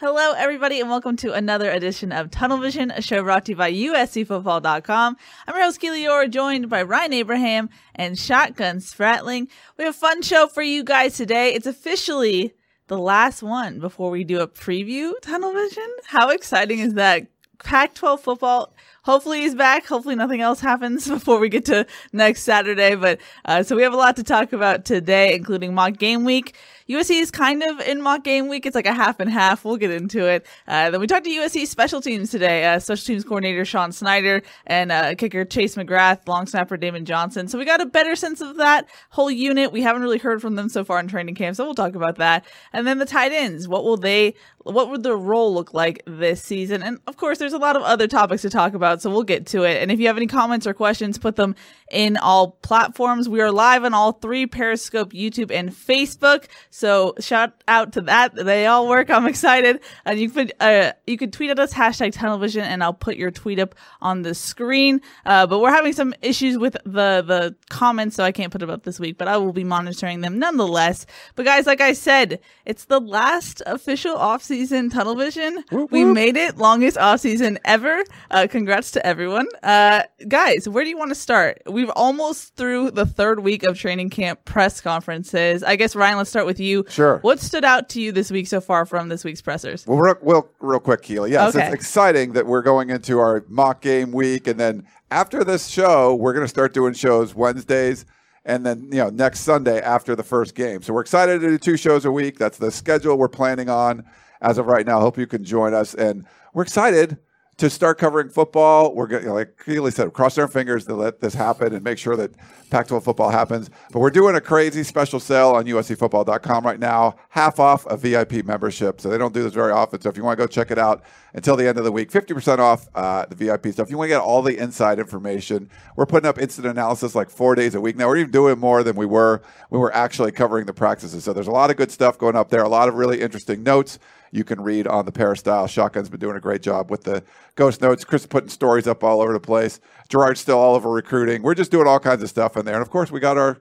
Hello, everybody, and welcome to another edition of Tunnel Vision, a show brought to you by USCFootball.com. I'm your host, joined by Ryan Abraham and Shotgun Spratling. We have a fun show for you guys today. It's officially the last one before we do a preview Tunnel Vision. How exciting is that? Pac 12 football hopefully he's back. Hopefully nothing else happens before we get to next Saturday. But uh, so we have a lot to talk about today, including mock game week. USC is kind of in mock game week. It's like a half and half. We'll get into it. Uh, then we talked to USC special teams today. Uh, special teams coordinator Sean Snyder and uh, kicker Chase McGrath, long snapper Damon Johnson. So we got a better sense of that whole unit. We haven't really heard from them so far in training camp, so we'll talk about that. And then the tight ends. What will they? What would their role look like this season? And of course, there's a lot of other topics to talk about, so we'll get to it. And if you have any comments or questions, put them in all platforms. We are live on all three Periscope, YouTube, and Facebook. So shout out to that. They all work. I'm excited. And you can, uh, you can tweet at us hashtag tunnelvision and I'll put your tweet up on the screen. Uh, but we're having some issues with the, the comments. So I can't put it up this week, but I will be monitoring them nonetheless. But guys, like I said, it's the last official off-season tunnel vision. Whoop, we whoop. made it longest off-season ever. Uh, congrats to everyone. Uh, guys, where do you want to start? We've almost through the third week of training camp press conferences. I guess Ryan, let's start with you. Sure. What stood out to you this week so far from this week's pressers? Well, real, real, real quick, Keely. Yes, Okay. it's exciting that we're going into our mock game week, and then after this show, we're going to start doing shows Wednesdays, and then you know next Sunday after the first game. So we're excited to do two shows a week. That's the schedule we're planning on as of right now. Hope you can join us, and we're excited to start covering football. We're going, like Keely said, cross our fingers to let this happen and make sure that Pac-12 football happens. But we're doing a crazy special sale on USCFootball.com right now, half off a VIP membership. So they don't do this very often. So if you want to go check it out until the end of the week, 50% off uh, the VIP stuff. If you want to get all the inside information, we're putting up instant analysis like four days a week now. We're even doing more than we were when we were actually covering the practices. So there's a lot of good stuff going up there, a lot of really interesting notes you can read on the Peristyle. Shotgun's been doing a great job with the ghost notes. Chris putting stories up all over the place. Gerard's still all over recruiting. We're just doing all kinds of stuff in there. And of course, we got our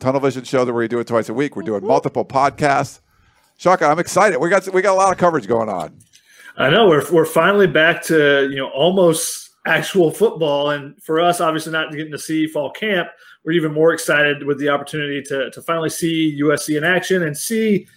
Tunnel Vision show that we do it twice a week. We're doing multiple podcasts. Shotgun, I'm excited. We got we got a lot of coverage going on. I know we're we're finally back to you know almost actual football, and for us, obviously not getting to see fall camp, we're even more excited with the opportunity to to finally see USC in action and see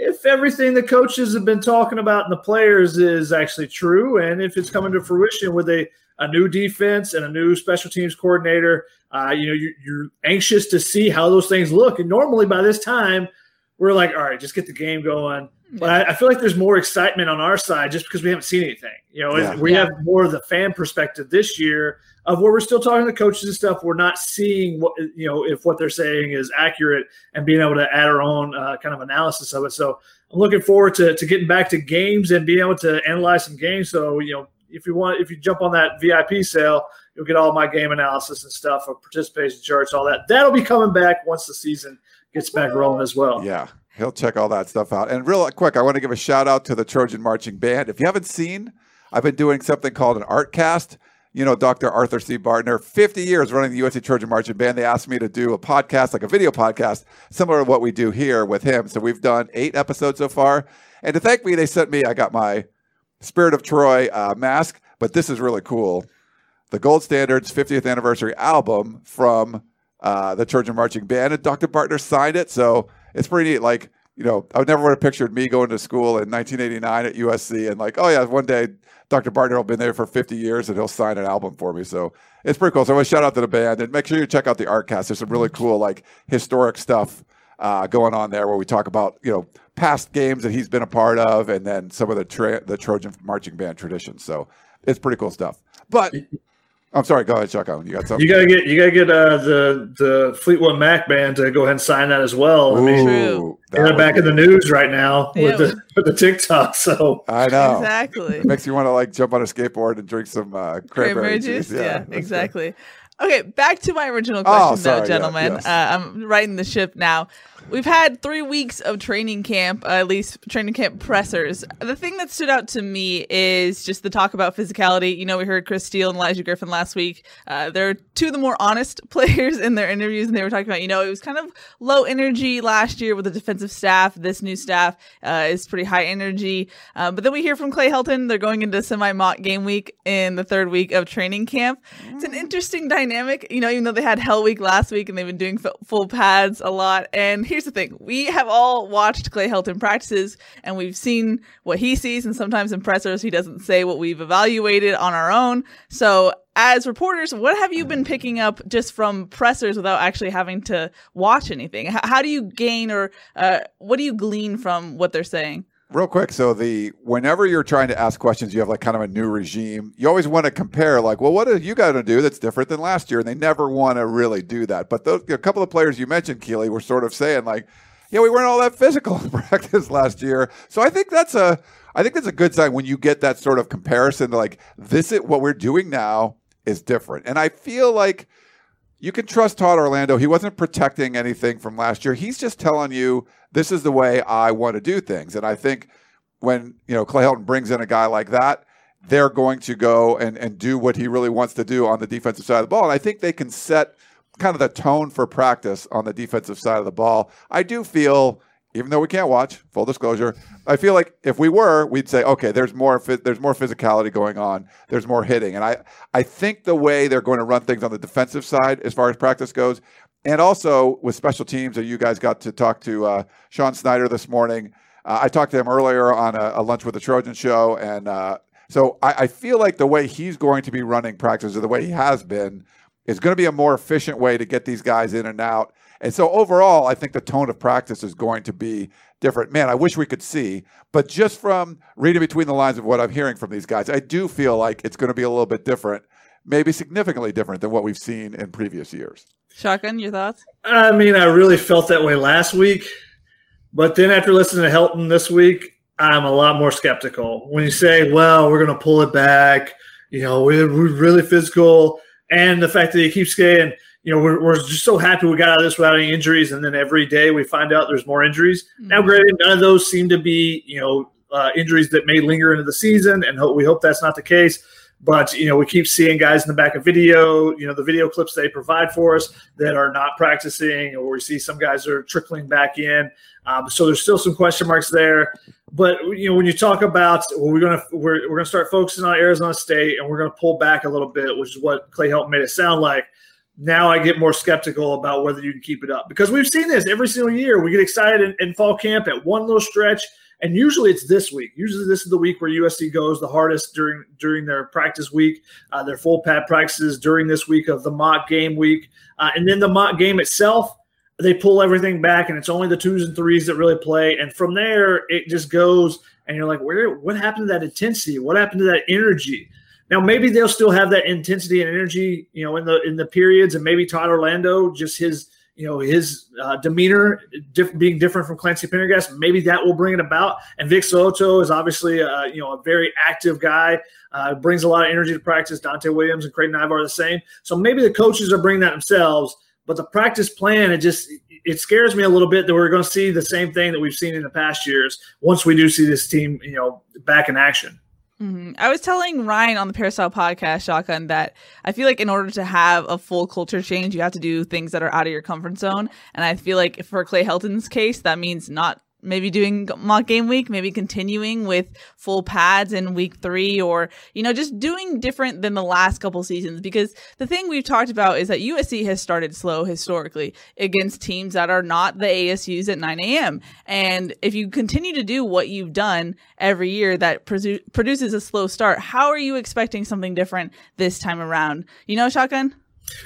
if everything the coaches have been talking about and the players is actually true, and if it's coming to fruition with a a new defense and a new special teams coordinator. Uh, you know, you, you're anxious to see how those things look, and normally by this time, we're like, all right, just get the game going. But I, I feel like there's more excitement on our side just because we haven't seen anything. You know, Yeah. we Yeah. have more of the fan perspective this year of where we're still talking to coaches and stuff. We're not seeing what you know if what they're saying is accurate and being able to add our own uh, kind of analysis of it. So I'm looking forward to, to getting back to games and being able to analyze some games. So you know, if you want, if you jump on that VIP sale, you'll get all my game analysis and stuff, of participation charts, all that. That'll be coming back once the season gets back rolling as well. Yeah, he'll check all that stuff out. And real quick, I want to give a shout out to the Trojan Marching Band. If you haven't seen, I've been doing something called an art cast. You know, Dr. Arthur C. Bartner, 50 years running the USC Trojan Marching Band. They asked me to do a podcast, like a video podcast, similar to what we do here with him. So we've done eight episodes so far. And to thank me, they sent me, I got my Spirit of Troy uh, mask, but this is really cool. The Gold Standards 50th anniversary album from uh, the Trojan marching band, and Dr. Bartner signed it. So it's pretty neat. Like you know, I would never would have pictured me going to school in 1989 at USC and like, oh yeah, one day Dr. Bartner will be there for 50 years and he'll sign an album for me. So it's pretty cool. So I want to shout out to the band and make sure you check out the Artcast. There's some really cool like historic stuff uh, going on there where we talk about you know past games that he's been a part of and then some of the tra- the Trojan marching band traditions. So it's pretty cool stuff. But I'm sorry. Go ahead, Chuck. You got something? You gotta get you gotta get uh, the the Fleetwood Mac band to go ahead and sign that as well. I mean, True. they're back in the news right now Yeah. with the with the TikTok. So I know. Exactly. It makes you want to like jump on a skateboard and drink some uh, cranberry, Cranberry juice. Yeah, that's exactly. Okay, back to my original question, Oh, sorry, though, yeah, gentlemen. yes. Uh, I'm writing the ship now. We've had three weeks of training camp, uh, at least training camp pressers. The thing that stood out to me is just the talk about physicality. You know, we heard Chris Steele and Olaijah Griffin last week. Uh, they're two of the more honest players in their interviews, and they were talking about, you know, it was kind of low energy last year with the defensive staff. This new staff uh, is pretty high energy. Uh, but then we hear from Clay Helton. They're going into semi mock game week in the third week of training camp. It's an interesting dynamic, you know, even though they had Hell Week last week and they've been doing f- full pads a lot. And here's the thing we have all watched Clay Helton practices and we've seen what he sees, and sometimes in pressers, he doesn't say what we've evaluated on our own. So, as reporters, what have you been picking up just from pressers without actually having to watch anything? H- how do you gain or uh, what do you glean from what they're saying? Real quick, so the whenever you're trying to ask questions, you have like kind of a new regime. You always want to compare, like, well, what are you got to do that's different than last year? And they never want to really do that. But those, a couple of players you mentioned, Keely, were sort of saying like, yeah, we weren't all that physical in practice last year. So I think that's a, I think that's a good sign when you get that sort of comparison to like, this is what we're doing now is different. And I feel like you can trust Todd Orlando. He wasn't protecting anything from last year. He's just telling you this is the way I want to do things. And I think when you know Clay Helton brings in a guy like that, they're going to go and and do what he really wants to do on the defensive side of the ball. And I think they can set kind of the tone for practice on the defensive side of the ball. I do feel. Even though we can't watch, full disclosure, I feel like if we were, we'd say, okay, there's more, there's more physicality going on, there's more hitting, and I, I think the way they're going to run things on the defensive side, as far as practice goes, and also with special teams you guys got to talk to uh, Sean Snyder this morning. Uh, I talked to him earlier on a, a lunch with the Trojan show, and uh, so I, I feel like the way he's going to be running practice, or the way he has been, is going to be a more efficient way to get these guys in and out. And so overall, I think the tone of practice is going to be different. Man, I wish we could see, but just from reading between the lines of what I'm hearing from these guys, I do feel like it's going to be a little bit different, maybe significantly different than what we've seen in previous years. Shotgun, your thoughts? I mean, I really felt that way last week, but then after listening to Helton this week, I'm a lot more skeptical. When you say, "Well, we're going to pull it back," you know, we're, we're really physical, and the fact that he keeps saying, you know, we're, we're just so happy we got out of this without any injuries, and then every day we find out there's more injuries. Now, granted, none of those seem to be, you know, uh, injuries that may linger into the season, and hope, we hope that's not the case. But you know, we keep seeing guys in the back of video, you know, the video clips they provide for us that are not practicing, or we see some guys are trickling back in. Um, so there's still some question marks there. But you know, when you talk about well, we're gonna we're, we're gonna start focusing on Arizona State, and we're gonna pull back a little bit, which is what Clay Helton made it sound like. Now I get more skeptical about whether you can keep it up because we've seen this every single year. We get excited in, in fall camp at one little stretch, and usually it's this week. Usually this is the week where USC goes the hardest during during their practice week, uh, their full pad practices during this week of the mock game week, uh, and then the mock game itself. They pull everything back, and it's only the twos and threes that really play. And from there, it just goes, and you're like, where? What happened to that intensity? What happened to that energy? Now maybe they'll still have that intensity and energy, you know, in the in the periods, and maybe Todd Orlando, just his you know his uh, demeanor diff- being different from Clancy Pendergast, maybe that will bring it about. And Vic So'oto is obviously uh, you know a very active guy, uh, brings a lot of energy to practice. Donte Williams and Craig Naivar are the same, so maybe the coaches are bringing that themselves. But the practice plan, it just it scares me a little bit that we're going to see the same thing that we've seen in the past years once we do see this team, you know, back in action. Hmm I was telling Ryan on the Peristyle podcast, Shotgun, that I feel like in order to have a full culture change, you have to do things that are out of your comfort zone. And I feel like for Clay Helton's case, that means not maybe doing mock game week, maybe continuing with full pads in week three, or, you know, just doing different than the last couple seasons. Because the thing we've talked about is that USC has started slow historically against teams that are not the ASUs at 9 a.m. And if you continue to do what you've done every year that produ- produces a slow start, how are you expecting something different this time around? You know, Shotgun?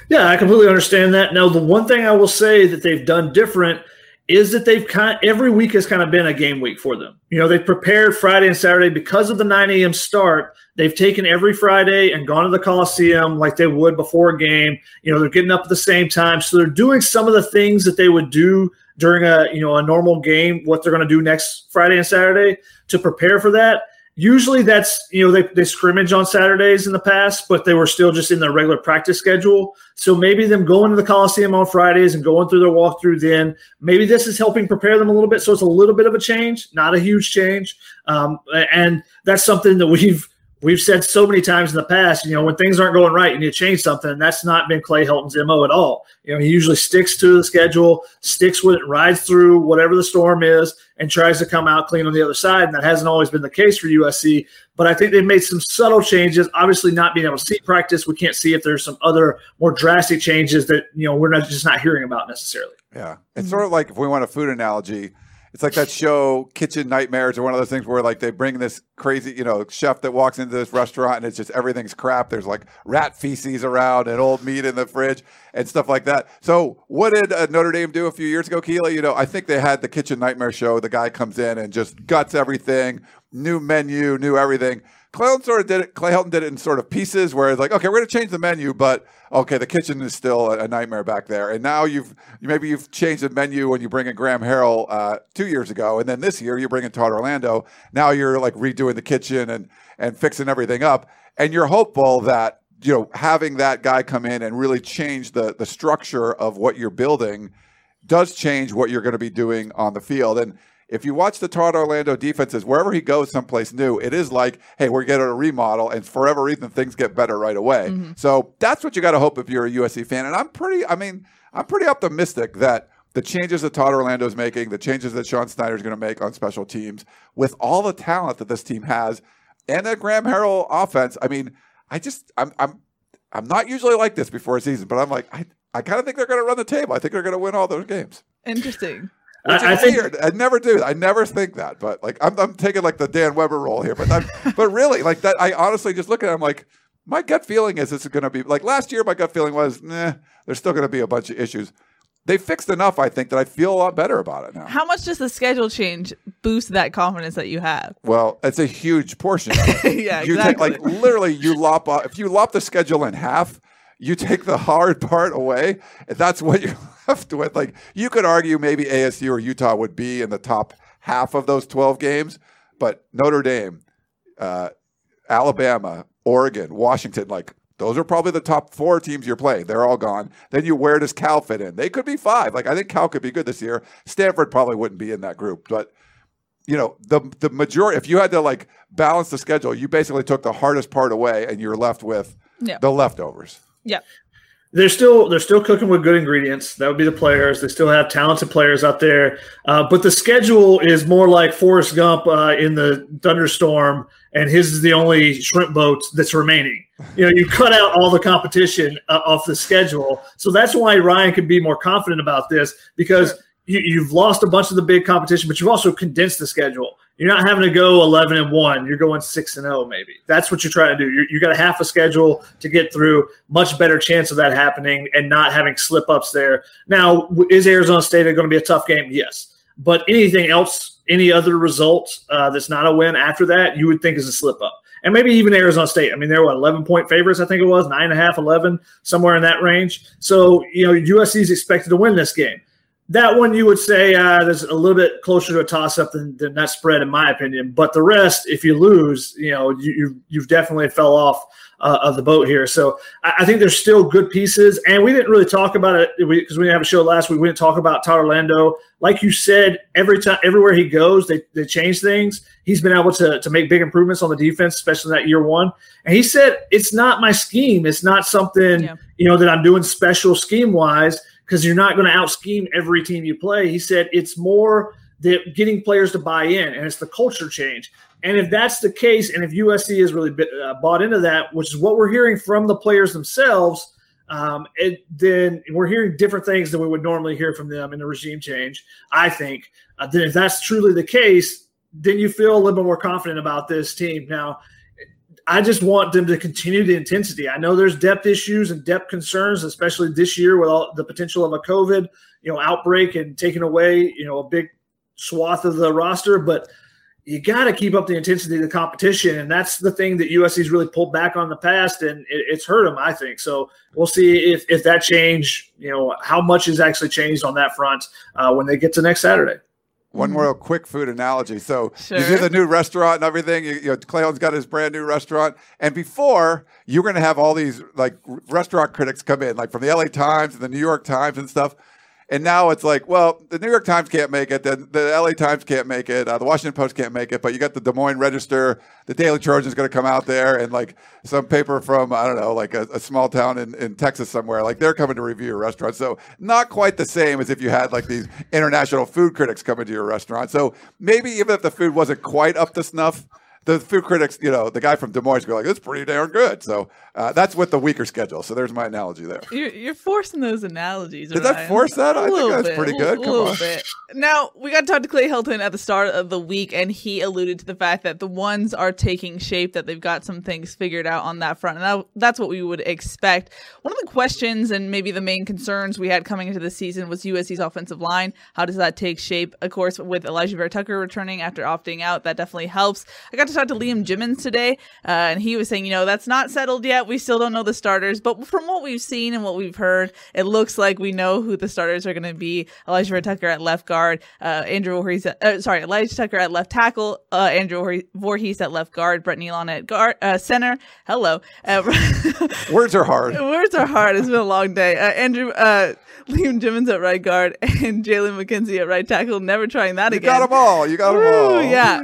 Yeah, I completely understand that. Now, the one thing I will say that they've done different is that they've kind of, every week has kind of been a game week for them. You know, they've prepared Friday and Saturday because of the 9 a.m. start. They've taken every Friday and gone to the Coliseum like they would before a game. You know, they're getting up at the same time, so they're doing some of the things that they would do during a you know a normal game. What they're going to do next Friday and Saturday to prepare for that. Usually that's, you know, they, they scrimmage on Saturdays in the past, but they were still just in their regular practice schedule. So maybe them going to the Coliseum on Fridays and going through their walkthrough then, maybe this is helping prepare them a little bit. So it's a little bit of a change, not a huge change. Um, and that's something that we've, we've said so many times in the past, you know, when things aren't going right you need to change something, that's not been Clay Helton's MO at all. You know, he usually sticks to the schedule, sticks with it, rides through whatever the storm is, and tries to come out clean on the other side. And that hasn't always been the case for USC. But I think they've made some subtle changes. Obviously, not being able to see practice, we can't see if there's some other more drastic changes that, you know, we're not just not hearing about necessarily. Yeah. It's sort of like if we want a food analogy, it's like that show Kitchen Nightmares or one of those things where like they bring this crazy, you know, chef that walks into this restaurant and it's just everything's crap. There's like rat feces around and old meat in the fridge and stuff like that. So what did uh, Notre Dame do a few years ago, Keely? You know, I think they had the Kitchen Nightmare show. The guy comes in and just guts everything, new menu, new everything. Clay Helton sort of did it. Clay Helton did it in sort of pieces, where it's like, okay, we're going to change the menu, but okay, the kitchen is still a, nightmare back there. And now you've maybe you've changed the menu when you bring in Graham Harrell uh, two years ago, and then this year you bring in Todd Orlando. Now you're like redoing the kitchen and and fixing everything up, and you're hopeful that you know having that guy come in and really change the the structure of what you're building does change what you're going to be doing on the field and if you watch the Todd Orlando defenses, wherever he goes someplace new, it is like, hey, we're getting a remodel, and for whatever reason, things get better right away. Mm-hmm. So that's what you got to hope if you're a USC fan. And I'm pretty, I mean, I'm pretty optimistic that the changes that Todd Orlando is making, the changes that Sean Snyder is going to make on special teams, with all the talent that this team has, and that Graham Harrell offense. I mean, I just, I'm, I'm, I'm not usually like this before a season, but I'm like, I, I kind of think they're going to run the table. I think they're going to win all those games. Interesting. Which I, I think, weird. I never do. I never think that, but like I'm, I'm taking like the Dan Weber role here. But I'm, but really, like that, I honestly just look at. it, I'm like, my gut feeling is this is going to be like last year. My gut feeling was, nah, there's still going to be a bunch of issues. They fixed enough, I think, that I feel a lot better about it now. How much does the schedule change boost that confidence that you have? Well, it's a huge portion. yeah, you exactly. take like literally you lop off, if you lop the schedule in half, you take the hard part away, and that's what you're left with. Like you could argue maybe ASU or Utah would be in the top half of those 12 games, but Notre Dame, uh, Alabama, Oregon, Washington, like those are probably the top four teams you're playing. They're all gone. Then you where does Cal fit in? They could be five. Like I think Cal could be good this year. Stanford probably wouldn't be in that group, but you know the the majority. If you had to like balance the schedule, you basically took the hardest part away, and you're left with yeah. the leftovers. Yeah they're still they're still cooking with good ingredients. That would be the players. They still have talented players out there, uh, but the schedule is more like Forrest Gump uh, in the thunderstorm, and his is the only shrimp boat that's remaining. You know, you cut out all the competition uh, off the schedule, so that's why Ryan could be more confident about this because sure. you, you've lost a bunch of the big competition, but you've also condensed the schedule. You're not having to go 11 and 1. You're going 6 and 0 maybe. That's what you're trying to do. You're, you got a half a schedule to get through. Much better chance of that happening and not having slip ups there. Now, is Arizona State going to be a tough game? Yes. But anything else, any other result uh, that's not a win after that, you would think is a slip up. And maybe even Arizona State. I mean, they're what, 11 point favorites, I think it was, nine and a half, 11, somewhere in that range. So, you know, USC is expected to win this game that one you would say uh, there's a little bit closer to a toss up than, than that spread, in my opinion. But the rest, if you lose, you know, you, you've definitely fell off uh, of the boat here. So I, I, think there's still good pieces. And we didn't really talk about it because we, we, didn't have a show last week. We didn't talk about Todd Orlando. Like you said, every time, everywhere he goes, they, they change things. He's been able to, to make big improvements on the defense, especially in that year one. And he said, it's not my scheme. It's not something, yeah. you know, that I'm doing special scheme wise because you're not going to out scheme every team you play. He said it's more that getting players to buy in, and it's the culture change. And if that's the case, and if USC is really uh, bought into that, which is what we're hearing from the players themselves, um, it, then we're hearing different things than we would normally hear from them in the regime change. I think. Uh, then if that's truly the case, then you feel a little bit more confident about this team. Now, I just want them to continue the intensity. I know there's depth issues and depth concerns, especially this year with all the potential of a COVID, you know, outbreak and taking away, you know, a big swath of the roster, but you got to keep up the intensity of the competition, and that's the thing that USC's really pulled back on the past, and it, it's hurt them. I think so. We'll see if if that change, you know, how much has actually changed on that front uh, when they get to next Saturday. One mm-hmm. real quick food analogy. So sure. you do the new restaurant and everything. You, you know, Clayton's got his brand new restaurant, and before you're going to have all these like restaurant critics come in, like from the LA Times and the New York Times and stuff. And now it's like, well, the New York Times can't make it, the, the LA Times can't make it, uh, the Washington Post can't make it, but you got the Des Moines Register, the Daily Trojan is going to come out there, and like some paper from, I don't know, like a, a, small town in, in Texas somewhere, like they're coming to review your restaurant. So not quite the same as if you had like these international food critics coming to your restaurant. So maybe even if the food wasn't quite up to snuff, the food critics, you know, the guy from Des Moines go like, "It's pretty darn good." So uh, that's with the weaker schedule. So there's my analogy there. You're, you're forcing those analogies. Did Ryan. force that? I think that's bit, pretty good. Come on. Bit. Now we got to talk to Clay Helton at the start of the week, and he alluded to the fact that the ones are taking shape, that they've got some things figured out on that front, and that, that's what we would expect. One of the questions and maybe the main concerns we had coming into the season was USC's offensive line. How does that take shape? Of course, with Alijah Vera-Tucker returning after opting out, that definitely helps. I got to talk to Liam Jimmons today, uh, and he was saying, you know, that's not settled yet. We still don't know the starters, but from what we've seen and what we've heard, it looks like we know who the starters are going to be. Alijah Vera-Tucker at left guard, uh, Andrew Voorhees, at, uh, sorry, Alijah Tucker at left tackle, uh, Andrew Voorhees at left guard, Brett Neilon at guard, uh, center. Hello. Uh, Words are hard. Words are hard. It's been a long day. Andrew, Liam Jimmons at right guard and Jalen McKenzie at right tackle. Never trying that you again. You got them all. You got them all. Yeah.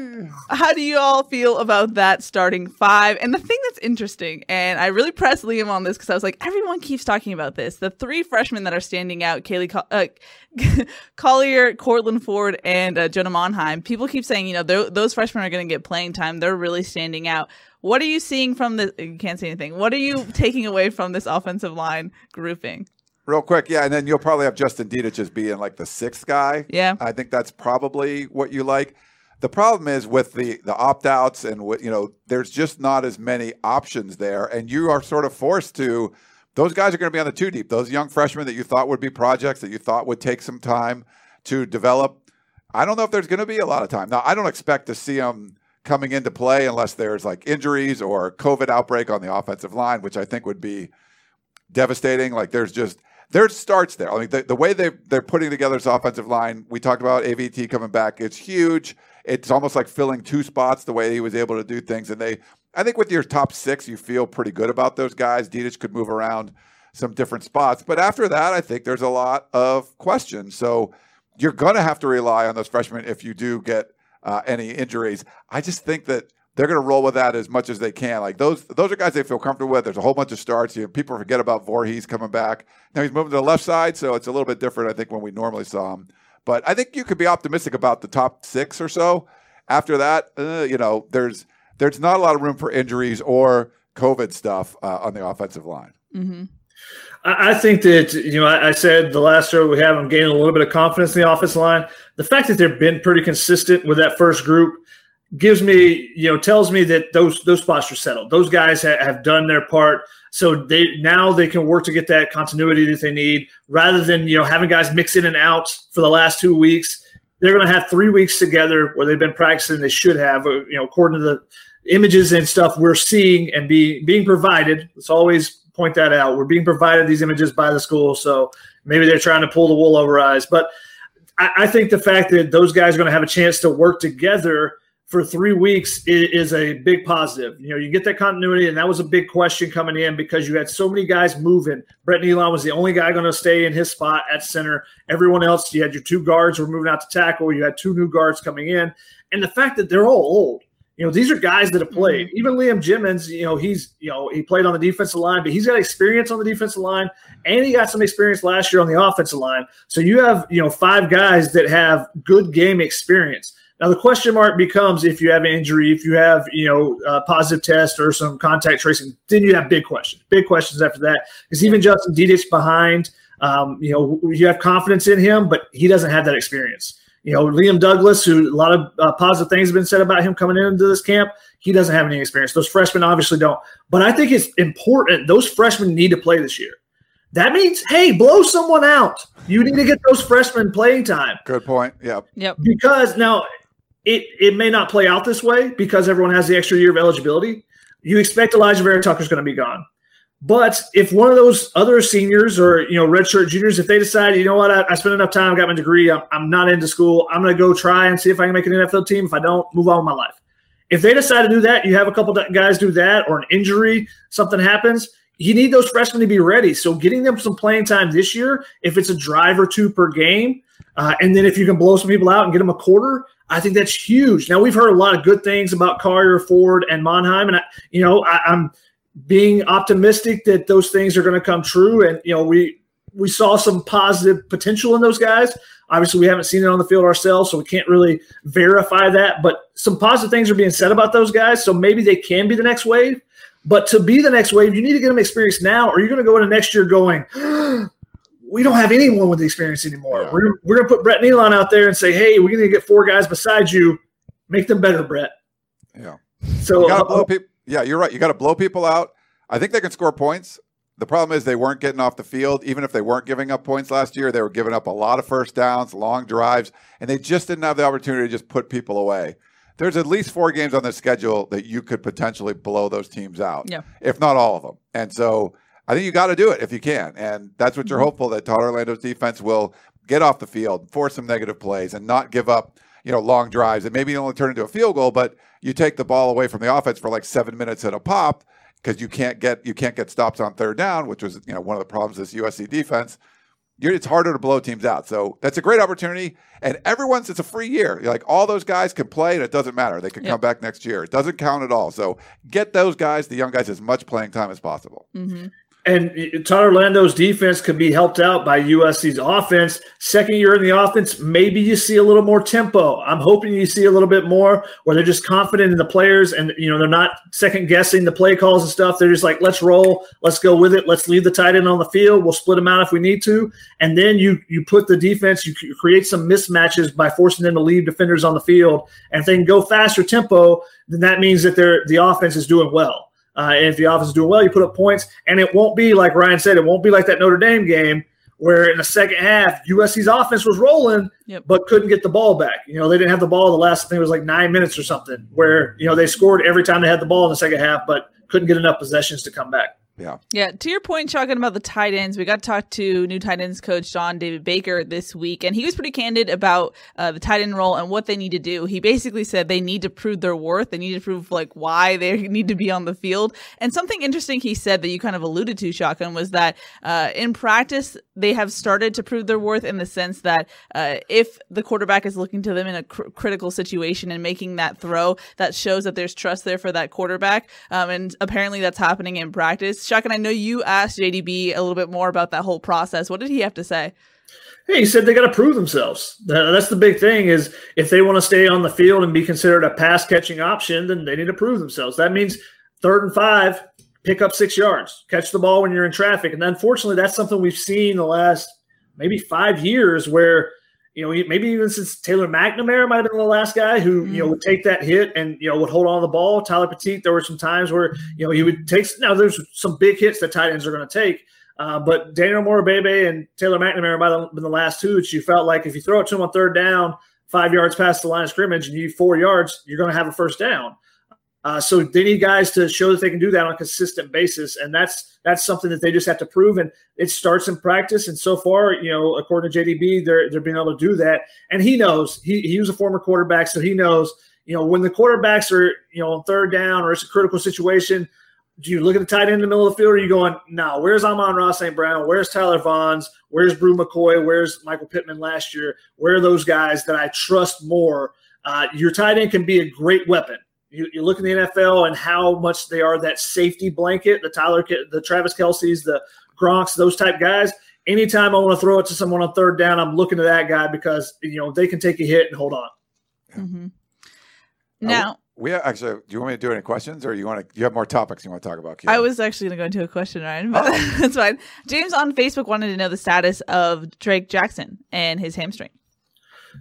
How do you all feel about that starting five? And the thing that's interesting, and I really pressed Liam on this because I was like, everyone keeps talking about this. The three freshmen that are standing out, Kaylee uh, Collier, Courtland Ford, and uh, Jonah Monheim. People keep saying, you know, those freshmen are going to get playing time. They're really standing out. What are you seeing from the? You can't say anything. What are you taking away from this offensive line grouping? Real quick, yeah, and then you'll probably have Justin Dedich as being like the sixth guy. Yeah, I think that's probably what you like. The problem is with the the opt outs and what you know, there's just not as many options there, and you are sort of forced to. Those guys are going to be on the two deep. Those young freshmen that you thought would be projects that you thought would take some time to develop. I don't know if there's going to be a lot of time. Now, I don't expect to see them coming into play unless there's like injuries or COVID outbreak on the offensive line, which I think would be devastating. Like there's just there's starts there. I mean, the, the way they they're putting together this offensive line. We talked about AVT coming back. It's huge. It's almost like filling two spots the way he was able to do things. And they, I think, with your top six, you feel pretty good about those guys. Dedich could move around some different spots, but after that, I think there's a lot of questions. So you're going to have to rely on those freshmen if you do get uh, any injuries. I just think that they're going to roll with that as much as they can. Like those, those are guys they feel comfortable with. There's a whole bunch of starts. You know, people forget about Voorhees coming back. Now he's moving to the left side, so it's a little bit different. I think when we normally saw him, but I think you could be optimistic about the top six or so. After that, uh, you know, there's there's not a lot of room for injuries or COVID stuff uh, on the offensive line. Mm-hmm. I think that you know I, said the last show we have I'm gaining a little bit of confidence in the offensive line. The fact that they've been pretty consistent with that first group gives me, you know, tells me that those those spots are settled. Those guys ha- have done their part, so they now they can work to get that continuity that they need, rather than you know having guys mix in and out for the last two weeks. They're going to have three weeks together where they've been practicing. They should have, uh, you know, according to the images and stuff we're seeing and be being provided. Let's always point that out. We're being provided these images by the school, so maybe they're trying to pull the wool over eyes, but. I, I think the fact that those guys are going to have a chance to work together for three weeks is a big positive. You know, you get that continuity, and that was a big question coming in because you had so many guys moving. Brett Neilon was the only guy going to stay in his spot at center. Everyone else, you had your two guards were moving out to tackle. You had two new guards coming in, and the fact that they're all old. You know, these are guys that have played. Mm-hmm. Even Liam Jimmons, you know, he's you know he played on the defensive line, but he's got experience on the defensive line, and he got some experience last year on the offensive line. So you have you know five guys that have good game experience. Now the question mark becomes if you have an injury, if you have you know a positive test or some contact tracing, then you have big questions. Big questions after that because even Justin Dedich behind, um, you know, you have confidence in him, but he doesn't have that experience. You know, Liam Douglas, who a lot of uh, positive things have been said about him coming into this camp, he doesn't have any experience. Those freshmen obviously don't. But I think it's important. Those freshmen need to play this year. That means, hey, blow someone out. You need to get those freshmen playing time. Good point. Yep. Yep. Because now it it may not play out this way because everyone has the extra year of eligibility. You expect Alijah Vera Tucker's going to be gone. But if one of those other seniors or you know redshirt juniors, if they decide, you know what, I, I spent enough time, I got my degree, I'm, I'm not into school, I'm going to go try and see if I can make an NFL team. If I don't, move on with my life. If they decide to do that, you have a couple guys do that, or an injury, something happens. You need those freshmen to be ready. So getting them some playing time this year, if it's a drive or two per game, uh, and then if you can blow some people out and get them a quarter, I think that's huge. Now we've heard a lot of good things about Collier, Ford, and Monheim, and I, you know I, I'm being optimistic that those things are going to come true. And you know, we we saw some positive potential in those guys. Obviously, we haven't seen it on the field ourselves, so we can't really verify that. But some positive things are being said about those guys, so maybe they can be the next wave. But to be the next wave, you need to get them experience now, or you're going to go into next year going, we don't have anyone with the experience anymore. Yeah. We're, we're going to put Brett Neilon out there and say, hey, we're going to get four guys beside you. Make them better, Brett. Yeah. So, you gotta uh, blow people yeah, you're right. You got to blow people out. I think they can score points. The problem is they weren't getting off the field. Even if they weren't giving up points last year, they were giving up a lot of first downs, long drives, and they just didn't have the opportunity to just put people away. There's at least four games on the schedule that you could potentially blow those teams out, yeah. if not all of them. And so I think you got to do it if you can. And that's what you're mm-hmm. hopeful that Todd Orlando's defense will get off the field, force some negative plays, and not give up you know long drives and maybe only turn into a field goal, but you take the ball away from the offense for like seven minutes at a pop because you can't get you can't get stops on third down, which was you know one of the problems this USC defense. You're, it's harder to blow teams out, so that's a great opportunity. And everyone's it's a free year. You're like all those guys can play, and it doesn't matter. They can yep. come back next year. It doesn't count at all. So get those guys, the young guys, as much playing time as possible. Mm-hmm. And Todd Orlando's defense could be helped out by USC's offense. Second year in the offense, maybe you see a little more tempo. I'm hoping you see a little bit more where they're just confident in the players and you know they're not second guessing the play calls and stuff. They're just like, let's roll, let's go with it, let's leave the tight end on the field. We'll split them out if we need to, and then you you put the defense, you create some mismatches by forcing them to leave defenders on the field. And if they can go faster tempo, then that means that they're the offense is doing well. Uh, and if the offense is doing well, you put up points, and it won't be like Ryan said. It won't be like that Notre Dame game where in the second half USC's offense was rolling, yep. but couldn't get the ball back. You know, they didn't have the ball the last. thing it was like nine minutes or something, where you know they scored every time they had the ball in the second half, but couldn't get enough possessions to come back. Yeah. Yeah. To your point, talking about the tight ends, we got to talk to new tight ends coach John David Baker this week, and he was pretty candid about uh, the tight end role and what they need to do. He basically said they need to prove their worth. They need to prove like why they need to be on the field. And something interesting he said that you kind of alluded to, Shotgun, was that uh, in practice they have started to prove their worth in the sense that uh, if the quarterback is looking to them in a cr- critical situation and making that throw, that shows that there's trust there for that quarterback. Um, and apparently that's happening in practice. Shotgun, I know you asked JDB a little bit more about that whole process. What did he have to say? Hey, he said they got to prove themselves. That's the big thing is if they want to stay on the field and be considered a pass catching option, then they need to prove themselves. That means third and five, pick up six yards, catch the ball when you're in traffic. And unfortunately, that's something we've seen the last maybe five years where, you know, maybe even since Taylor McNamara might have been the last guy who, mm-hmm. you know, would take that hit and, you know, would hold on to the ball. Tyler Petite, there were some times where, you know, he would take, now there's some big hits that tight ends are going to take. Uh, but Daniel Imatorbhebhe and Taylor McNamara might have been the last two that you felt like if you throw it to him on third down, five yards past the line of scrimmage and you need four yards, you're going to have a first down. Uh, so they need guys to show that they can do that on a consistent basis, and that's that's something that they just have to prove. And it starts in practice. And so far, you know, according to JDB, they're they're being able to do that. And he knows he he was a former quarterback, so he knows you know when the quarterbacks are you know on third down or it's a critical situation. Do you look at the tight end in the middle of the field? Or are you going, no, where's Amon-Ra St. Brown? Where's Tyler Vaughns? Where's Bru McCoy? Where's Michael Pittman last year? Where are those guys that I trust more? Uh, your tight end can be a great weapon you, you look in the NFL and how much they are that safety blanket, the Tyler, the Travis Kelce's, the Gronks, those type guys. Anytime I want to throw it to someone on third down, I'm looking to that guy because you know they can take a hit and hold on. Mm-hmm. Now, we are actually. Do you want me to do any questions, or you want to? You have more topics you want to talk about? I was actually going to go into a question, Ryan, but oh. that's fine. James on Facebook wanted to know the status of Drake Jackson and his hamstring.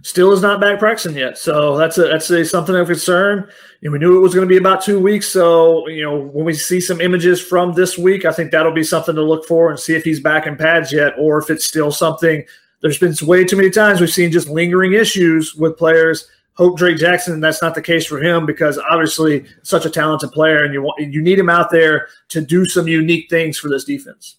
Still is not back practicing yet, so that's a that's a, something of concern. And we knew it was going to be about two weeks, so you know when we see some images from this week, I think that'll be something to look for and see if he's back in pads yet, or if it's still something. There's been way too many times we've seen just lingering issues with players hope Drake Jackson that's not the case for him because obviously such a talented player and you want you need him out there to do some unique things for this defense.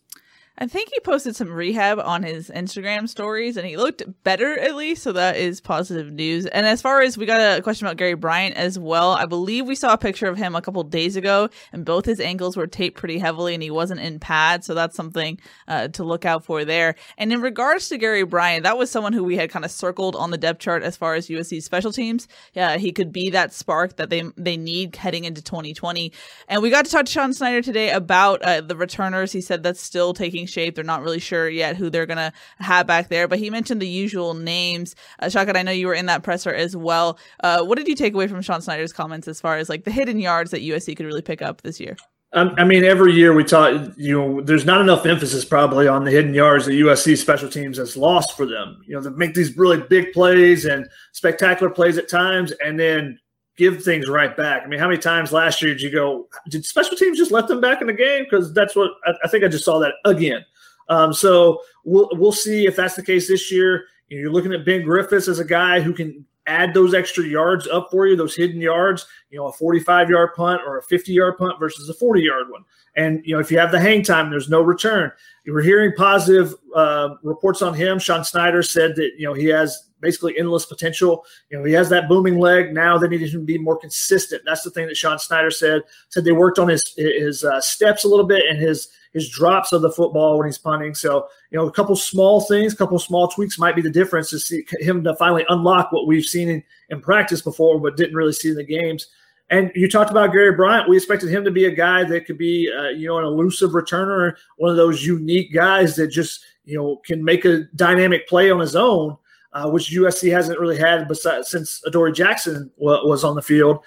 I think he posted some rehab on his Instagram stories and he looked better at least. So that is positive news. And as far as we got a question about Gary Bryant as well, I believe we saw a picture of him a couple days ago and both his ankles were taped pretty heavily and he wasn't in pads. So that's something uh, to look out for there. And in regards to Gary Bryant, that was someone who we had kind of circled on the depth chart as far as USC special teams. Yeah, he could be that spark that they, they need heading into 2020. And we got to talk to Sean Snyder today about uh, the returners. He said that's still taking shape. They're not really sure yet who they're going to have back there, but he mentioned the usual names. Uh, Shotgun, I know you were in that presser as well. Uh, what did you take away from Sean Snyder's comments as far as like the hidden yards that USC could really pick up this year? Um, I mean, every year we talk, you know, there's not enough emphasis probably on the hidden yards that USC special teams has lost for them. You know, they make these really big plays and spectacular plays at times, and then give things right back. I mean, how many times last year did you go, did special teams just let them back in the game? Because that's what I, I, think I just saw that again. Um, so we'll we'll see if that's the case this year. You're looking at Ben Griffiths as a guy who can add those extra yards up for you, those hidden yards. You know, a 45 yard punt or a 50 yard punt versus a 40 yard one. And you know, if you have the hang time, there's no return. Were hearing positive uh, reports on him. Sean Snyder said that you know he has basically endless potential. You know, he has that booming leg. Now they need him to be more consistent. That's the thing that Sean Snyder said. Said they worked on his his uh, steps a little bit and his his drops of the football when he's punting. So, you know, a couple small things, a couple small tweaks might be the difference to see him to finally unlock what we've seen in, in practice before, but didn't really see in the games. And you talked about Gary Bryant. We expected him to be a guy that could be, uh, you know, an elusive returner, one of those unique guys that just, you know, can make a dynamic play on his own, uh, which USC hasn't really had besides, since Adoree Jackson was on the field.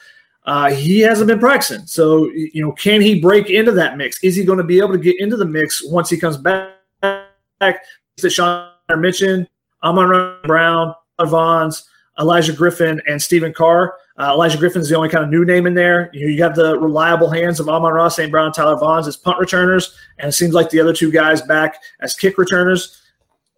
Uh, he hasn't been practicing. So, you know, can he break into that mix? Is he going to be able to get into the mix once he comes back? That Sean mentioned, Amon Brown, Vaughns, Olaijah Griffin, and Stephen Carr. Uh, Olaijah Griffin is the only kind of new name in there. You, know, you got the reliable hands of Amon-Ra, St. Brown, Tyler Vaughns as punt returners, and it seems like the other two guys back as kick returners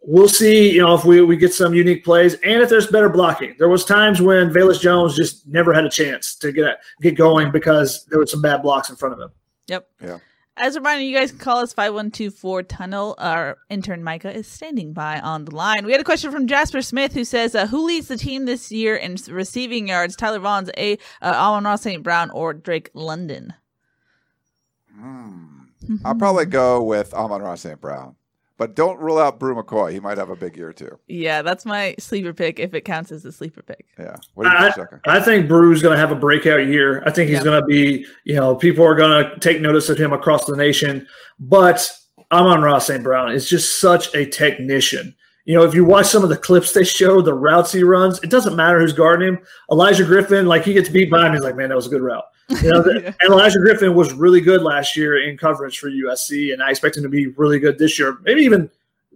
we'll see, you know, if we, we get some unique plays and if there's better blocking. There was times when Velus Jones just never had a chance to get get going because there were some bad blocks in front of him. Yep. Yeah. As a reminder, you guys can call us 5124 Tunnel. Our intern Micah is standing by on the line. We had a question from Jasper Smith who says, uh, Who leads the team this year in receiving yards? Tyler Vaughns, A. Uh, Amon-Ra St. Brown, or Drake London? Hmm. I'll probably go with Amon-Ra St. Brown. But don't rule out Bru McCoy. He might have a big year too. Yeah, that's my sleeper pick if it counts as a sleeper pick. Yeah. I, think, I think Bru's going to have a breakout year. I think he's going to be, you know, people are going to take notice of him across the nation. But Amon-Ra St. Brown is just such a technician. You know, if you watch some of the clips they show, the routes he runs, it doesn't matter who's guarding him. Olaijah Griffin, like he gets beat by him, he's like, man, that was a good route. You know, yeah. and Olaijah Griffin was really good last year in coverage for USC, and I expect him to be really good this year. Maybe even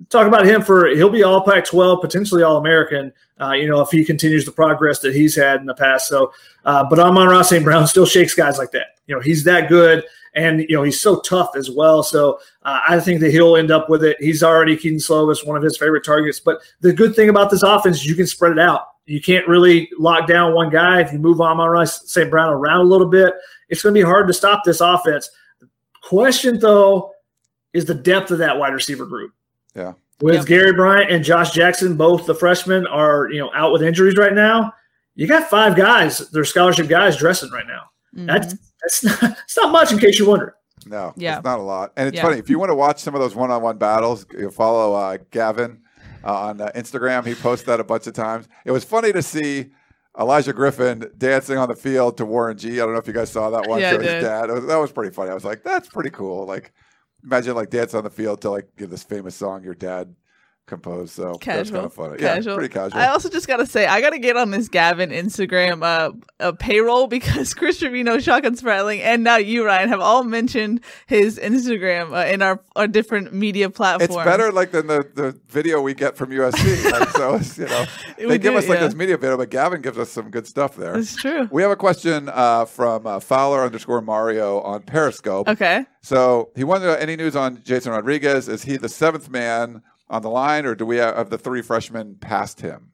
talk about him for he'll be all Pac 12, potentially all American, uh, you know, if he continues the progress that he's had in the past. So, uh, but Amon-Ra St. Brown still shakes guys like that. You know, he's that good. And, you know, he's so tough as well. So uh, I think that he'll end up with it. He's already Kedon Slovis, one of his favorite targets. But the good thing about this offense is you can spread it out. You can't really lock down one guy. If you move Amon-Ra St. Brown around a little bit, it's going to be hard to stop this offense. Question, though, is the depth of that wide receiver group. Yeah. With yep. Gary Bryant and Josh Jackson, both the freshmen are you know out with injuries right now. You got five guys, they're scholarship guys dressing right now. Mm-hmm. That's that's not, that's not much in case you wonder. No, yeah. it's not a lot. And it's yeah. funny if you want to watch some of those one-on-one battles, you follow uh, Gavin uh, on uh, Instagram. He posts that a bunch of times. It was funny to see Olaijah Griffin dancing on the field to Warren G. I don't know if you guys saw that one. Yeah, I his did. dad. Was- that was pretty funny. I was like, that's pretty cool. Like, imagine like dancing on the field to like give this famous song your dad composed. So that's kind of funny. Casual. Yeah, pretty casual. I also just gotta say, I gotta get on this Gavin Instagram uh, uh payroll because Chris Trevino, Shotgun Spratling, and now you, Ryan, have all mentioned his Instagram uh, in our our different media platforms. it's better like than the, the video we get from USC. like, so it's, you know, We they give do, us like yeah. this media video, but Gavin gives us some good stuff there. It's true. We have a question uh, from uh, Fowler underscore Mario on Periscope. Okay. So he wanted any news on Jason Rodriguez. Is he the seventh man on the line, or do we have, the three freshmen past him?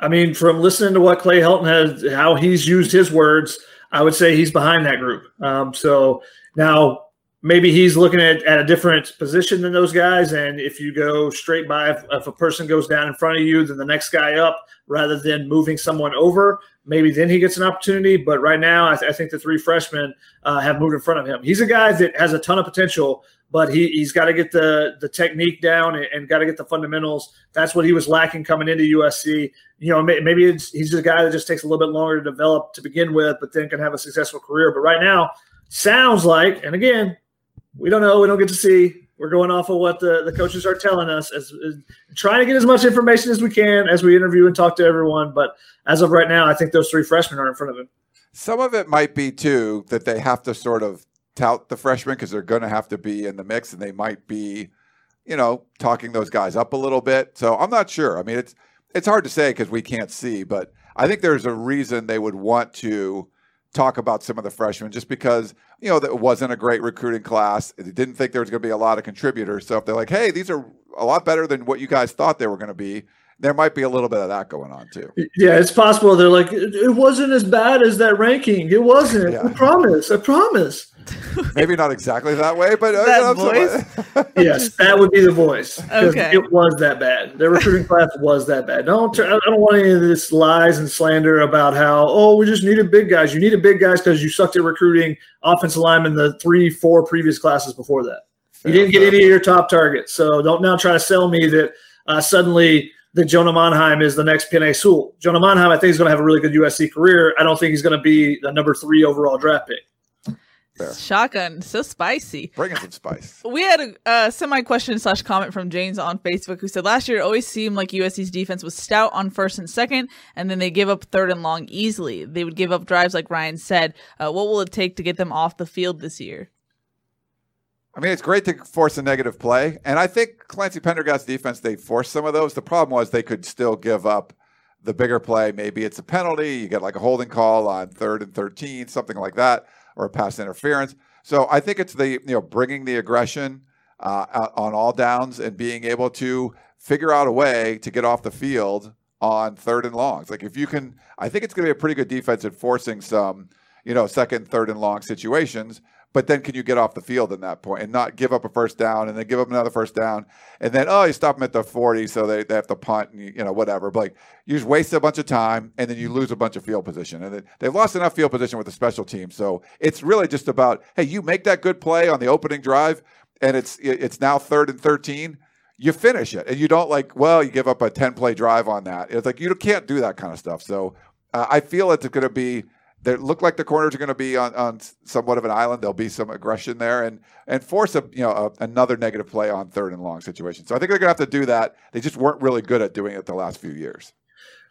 I mean, from listening to what Clay Helton has, how he's used his words, I would say he's behind that group. Um, so now maybe he's looking at, at a different position than those guys. And if you go straight by, if, if a person goes down in front of you, then the next guy up, rather than moving someone over, maybe then he gets an opportunity. But right now, I, th- I think the three freshmen uh, have moved in front of him. He's a guy that has a ton of potential, but he, he's got to get the the technique down and, and got to get the fundamentals. That's what he was lacking coming into USC. You know, may, maybe he's a guy that just takes a little bit longer to develop to begin with, but then can have a successful career. But right now, sounds like, and again, we don't know, we don't get to see. We're going off of what the, the coaches are telling us, as, as trying to get as much information as we can as we interview and talk to everyone. But as of right now, I think those three freshmen are in front of him. Some of it might be too that they have to sort of tout the freshmen because they're going to have to be in the mix, and they might be, you know, talking those guys up a little bit. So I'm not sure. I mean, it's it's hard to say because we can't see, but I think there's a reason they would want to talk about some of the freshmen just because you know that it wasn't a great recruiting class. They didn't think there was going to be a lot of contributors. So if they're like, hey, these are a lot better than what you guys thought they were going to be, there might be a little bit of that going on too. Yeah, it's possible. They're like, it, it wasn't as bad as that ranking. It wasn't. Yeah. I promise. I promise. Maybe not exactly that way, but uh, That you know, Yes, that would be the voice. Okay. It was that bad. The recruiting class was that bad. Don't I don't want any of this lies and slander about how oh we just needed big guys. You needed big guys because you sucked at recruiting offensive linemen the three four previous classes before that. You didn't get any of your top targets. So don't now try to sell me that uh, suddenly that Jonah Monheim is the next Penei Sewell. Jonah Monheim, I think, is going to have a really good USC career. I don't think he's going to be the number three overall draft pick. Shotgun, so spicy. Bring in some spice. We had a uh, semi question slash comment from James on Facebook who said last year it always seemed like USC's defense was stout on first and second, and then they give up third and long easily. They would give up drives like Ryan said. Uh, what will it take to get them off the field this year? I mean, it's great to force a negative play, and I think Clancy Pendergast's defense they forced some of those. The problem was they could still give up the bigger play. Maybe it's a penalty. You get like a holding call on third and thirteen, something like that, or pass interference. So I think it's the you know bringing the aggression uh, on all downs and being able to figure out a way to get off the field on third and longs. Like if you can, I think it's going to be a pretty good defense at forcing some you know second, third, and long situations. But then can you get off the field in that point and not give up a first down and then give up another first down? And then oh you stop them at the 40 so they, they have to punt and you, you know whatever. But like you just waste a bunch of time and then you lose a bunch of field position. And they've lost enough field position with the special team. So it's really just about hey you make that good play on the opening drive and it's it's now third and 13 you finish it. And you don't like well you give up a 10 play drive on that. It's like you can't do that kind of stuff. So uh, i feel it's going to be they look like the corners are going to be on, on somewhat of an island there'll be some aggression there and and force a you know a, another negative play on third and long situation so i think they're going to have to do that they just weren't really good at doing it the last few years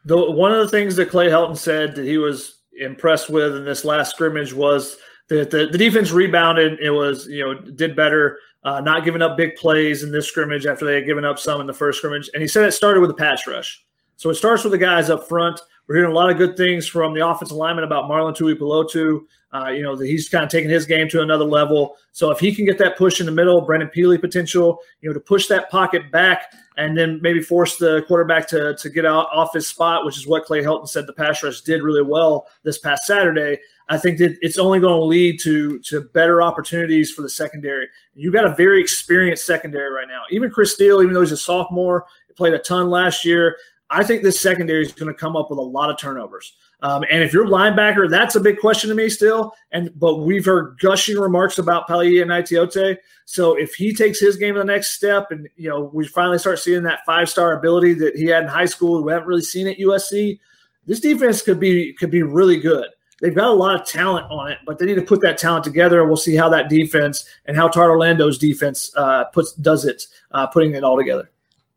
The one of the things that Clay Helton said that he was impressed with in this last scrimmage was that the, the defense rebounded. It was you know did better, uh, not giving up big plays in this scrimmage after they had given up some in the first scrimmage. And he said it started with a pass rush. So it starts with the guys up front. We're hearing a lot of good things from the offensive lineman about Marlon Tuipulotu. Uh, you know, that he's kind of taking his game to another level. So if he can get that push in the middle, Brandon Pili potential, you know, to push that pocket back and then maybe force the quarterback to, to get out off his spot, which is what Clay Helton said the pass rush did really well this past Saturday. I think that it's only going to lead to to better opportunities for the secondary. You've got a very experienced secondary right now. Even Chris Steele, even though he's a sophomore, played a ton last year. I think this secondary is going to come up with a lot of turnovers. Um, and if you're linebacker, that's a big question to me still. And but we've heard gushing remarks about Palaie Gaoteote. So if he takes his game to the next step, and you know we finally start seeing that five star ability that he had in high school, we haven't really seen at USC. this defense could be could be really good. They've got a lot of talent on it, but they need to put that talent together. We'll see how that defense and how Todd Orlando's defense uh, puts does it, uh, putting it all together.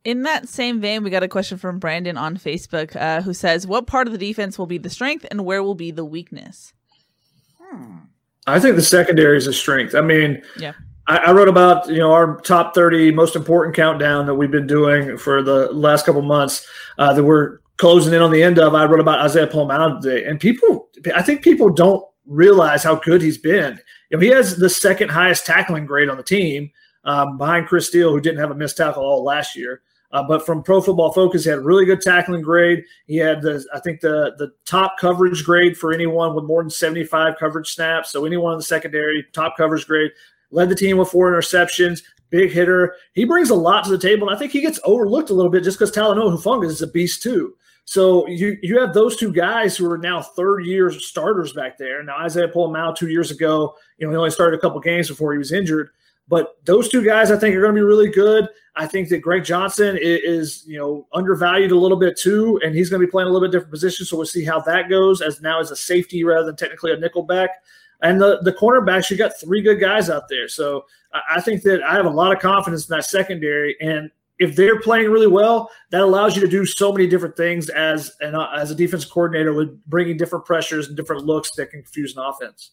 In that same vein, we got a question from Brandon on Facebook uh, who says, What part of the defense will be the strength and where will be the weakness? I think the secondary is a strength. I mean, Yeah. I, I wrote about you know our top thirty most important countdown that we've been doing for the last couple months uh, that we're closing in on the end of. I wrote about Isaiah Pola-Mao today, and people, I think people don't realize how good he's been. You know, he has the second highest tackling grade on the team, um, behind Chris Steele, who didn't have a missed tackle all last year. Uh, but from Pro Football Focus, he had really good tackling grade. He had the, I think the the top coverage grade for anyone with more than seventy five coverage snaps. So anyone in the secondary, top coverage grade. Led the team with four interceptions. Big hitter. He brings a lot to the table, and I think he gets overlooked a little bit just because Talanoa Hufanga is a beast too. So you you have those two guys who are now third year starters back there. Now Isaiah Pola-Mao two years ago, you know, he only started a couple games before he was injured. But those two guys, I think, are going to be really good. I think that Greg Johnson is, you know, undervalued a little bit too, and he's going to be playing a little bit different position. So we'll see how that goes as now as a safety rather than technically a nickel back. And the the cornerbacks, you got three good guys out there. So I, I think that I have a lot of confidence in that secondary. And if they're playing really well, that allows you to do so many different things as an as a defense coordinator with bringing different pressures and different looks that can confuse an offense.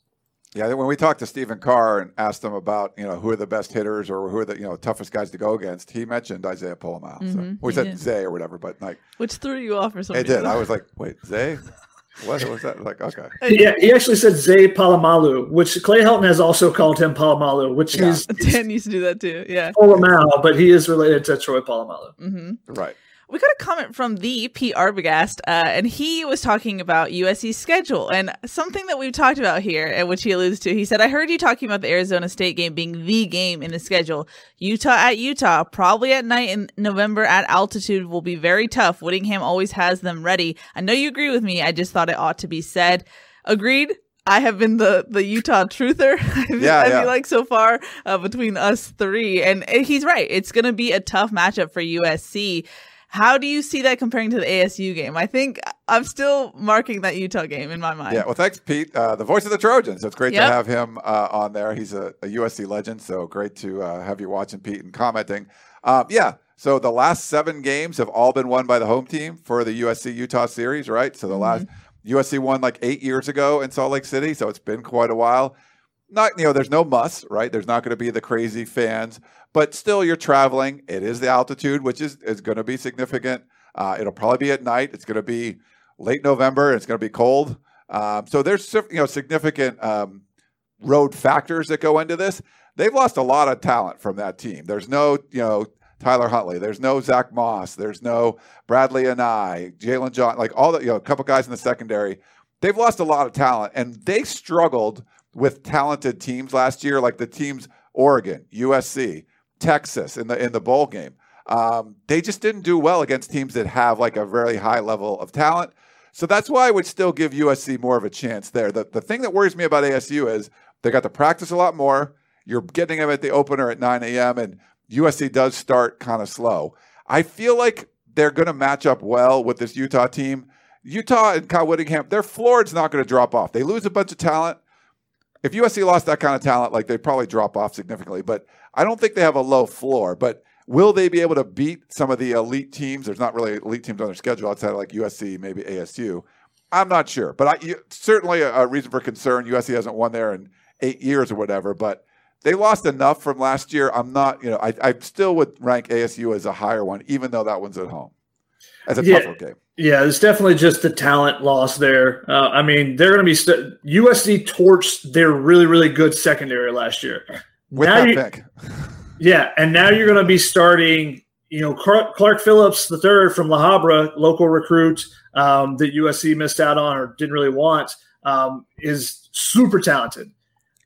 Yeah, when we talked to Stephen Carr and asked him about you know who are the best hitters or who are the you know toughest guys to go against, he mentioned Isaiah Pola-Mao. So Mhm, we he said did. Zay or whatever, but like Which threw you off or something. it something? did. I was like, wait, Zay? What was that? Like, okay, Yeah, he actually said Zay Palamalu, which Clay Helton has also called him Palamalu, which Yeah. is Dan used to do that too. Yeah. Palomalo, but he is related to Troy Polamalu. hmm right. We got a comment from the Pete Arbogast, uh, and he was talking about USC's schedule and something that we've talked about here, and which he alludes to. He said, "I heard you talking about the Arizona State game being the game in the schedule. Utah at Utah, probably at night in November at altitude, will be very tough. Whittingham always has them ready. I know you agree with me. I just thought it ought to be said. Agreed." I have been the the Utah truther. I feel- Yeah, I feel like so far uh, between us three, and he's right. It's going to be a tough matchup for USC. How do you see that comparing to the ASU game? I think I'm still marking that Utah game in my mind. Yeah, well, thanks, Pete, uh, the voice of the Trojans. It's great Yep. to have him uh, on there. He's a, a USC legend, so great to uh, have you watching, Pete, and commenting. Um, yeah, so the last seven games have all been won by the home team for the USC Utah series, right? So the last USC won like eight years ago in Salt Lake City, so it's been quite a while. Not you know, there's no muss, right? There's not going to be the crazy fans, but still, you're traveling. It is the altitude, which is is going to be significant. Uh, it'll probably be at night. It's going to be late November. It's going to be cold. Um, so there's you know significant um, road factors that go into this. They've lost a lot of talent from that team. There's no you know Tyler Huntley. There's no Zach Moss. There's no Bradlee Anae, Jalen John, like all the you know a couple guys in the secondary. They've lost a lot of talent, and they struggled with talented teams last year, like the teams Oregon, USC, Texas in the in the bowl game. Um, they just didn't do well against teams that have like a very high level of talent. So that's why I would still give USC more of a chance there. The, the thing that worries me about ASU is they got to practice a lot more. You're getting them at the opener at 9 a.m., and USC does start kind of slow. I feel like they're going to match up well with this Utah team. Utah and Kyle Whittingham, their floor is not going to drop off. They lose a bunch of talent. If USC lost that kind of talent, like they'd probably drop off significantly. But I don't think they have a low floor. But will they be able to beat some of the elite teams? There's not really elite teams on their schedule outside of like USC, maybe ASU. I'm not sure, but I you- certainly a, a reason for concern. USC hasn't won there in eight years or whatever, but they lost enough from last year. I'm not, you know, I, I still would rank ASU as a higher one, even though that one's at home as a Yeah. tougher game. Yeah, it's definitely just the talent loss there. Uh, I mean, they're going to be st- USC torched their really, really good secondary last year. With Now that you- pick, Yeah, and now you're going to be starting, you know, Clark, Clark Phillips the third from La Habra, local recruit um, that USC missed out on or didn't really want, um, is super talented.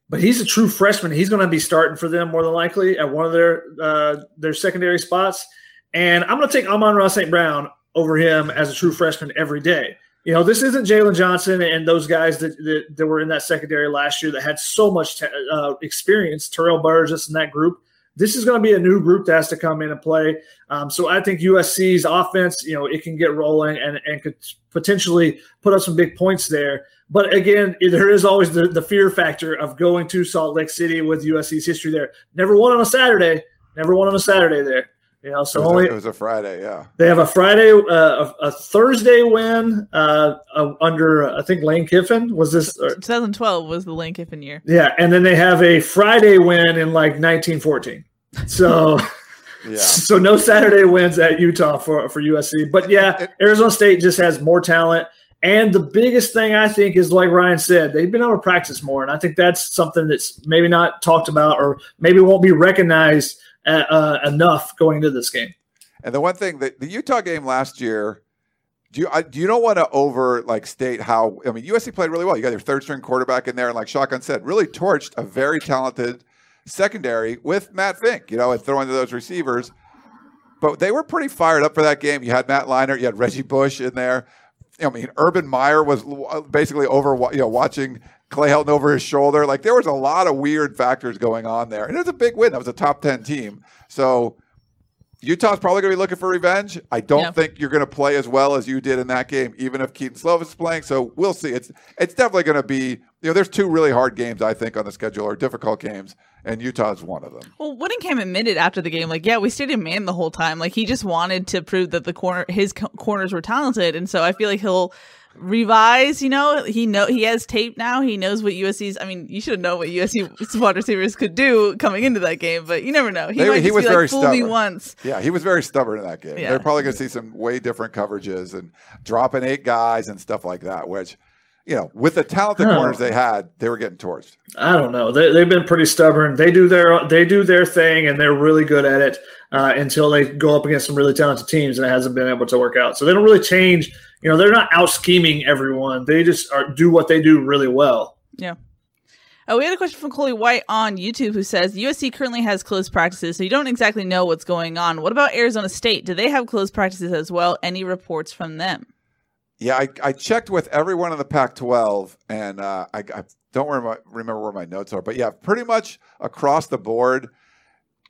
But he's a true freshman. He's going to be starting for them more than likely at one of their uh, their secondary spots. And I'm going to take Amon-Ra St. Brown over him as a true freshman every day. You know, this isn't Jaylon Johnson and those guys that, that, that were in that secondary last year that had so much uh, experience, Terrell Burgess and that group this is going to be a new group that has to come in and play. Um, so I think USC's offense, you know, it can get rolling and, and could potentially put up some big points there. But again, there is always the, the fear factor of going to Salt Lake City with USC's history there. Never won on a Saturday. Never won on a Saturday there. You know, so it was, only a, it was a Friday, yeah. They have a Friday, uh, a, a, Thursday win uh, uh, under I think Lane Kiffin was this. Or, 2012 was the Lane Kiffin year. Yeah, and then they have a Friday win in like 1914. So. yeah. So no Saturday wins at Utah for for USC, but yeah, Arizona State just has more talent. And the biggest thing I think is like Ryan said, they've been able to practice more, and I think that's something that's maybe not talked about or maybe won't be recognized uh, uh, enough going into this game. And the one thing that the Utah game last year, do you I, do you don't want to over like state how I mean USC played really well. You got your third string quarterback in there, and like Shotgun said, really torched a very talented secondary with Matt Fink, you know, and throwing to those receivers. But they were pretty fired up for that game. You had Matt Leinart, you had Reggie Bush in there. I mean, Urban Meyer was basically over, you know, watching Clay Helton over his shoulder. Like there was a lot of weird factors going on there. And it was a big win. That was a top 10 team. So Utah's probably going to be looking for revenge. I don't yeah. think you're going to play as well as you did in that game, even if Kedon Slovis is playing. So we'll see. It's it's definitely going to be, you know, there's two really hard games, I think, on the schedule or difficult games, and Utah's one of them. Well, Whittingham admitted after the game, like, yeah, we stayed in man the whole time. Like, he just wanted to prove that the corner, his corners were talented. And so I feel like he'll revise. You know, he know he has tape now. He knows what USC's. I mean, you should know what USC wide receivers could do coming into that game, but you never know. He, might he was very like, Fool stubborn. me once. Yeah, he was very stubborn in that game. Yeah. They're probably going to see some way different coverages and dropping eight guys and stuff like that, which. You know, with the talented corners they had, they were getting torched. I don't know. They, they've been pretty stubborn. They do their they do their thing, and they're really good at it uh, until they go up against some really talented teams, and it hasn't been able to work out. So they don't really change you know, they're not out scheming everyone. They just are, do what they do really well. Yeah. Uh, we had a question from Coley White on YouTube who says USC currently has closed practices, so you don't exactly know what's going on. What about Arizona State? Do they have closed practices as well? Any reports from them? Yeah, I, I checked with everyone in the Pac 12, and uh, I, I, don't remember, remember where my notes are, but yeah, pretty much across the board,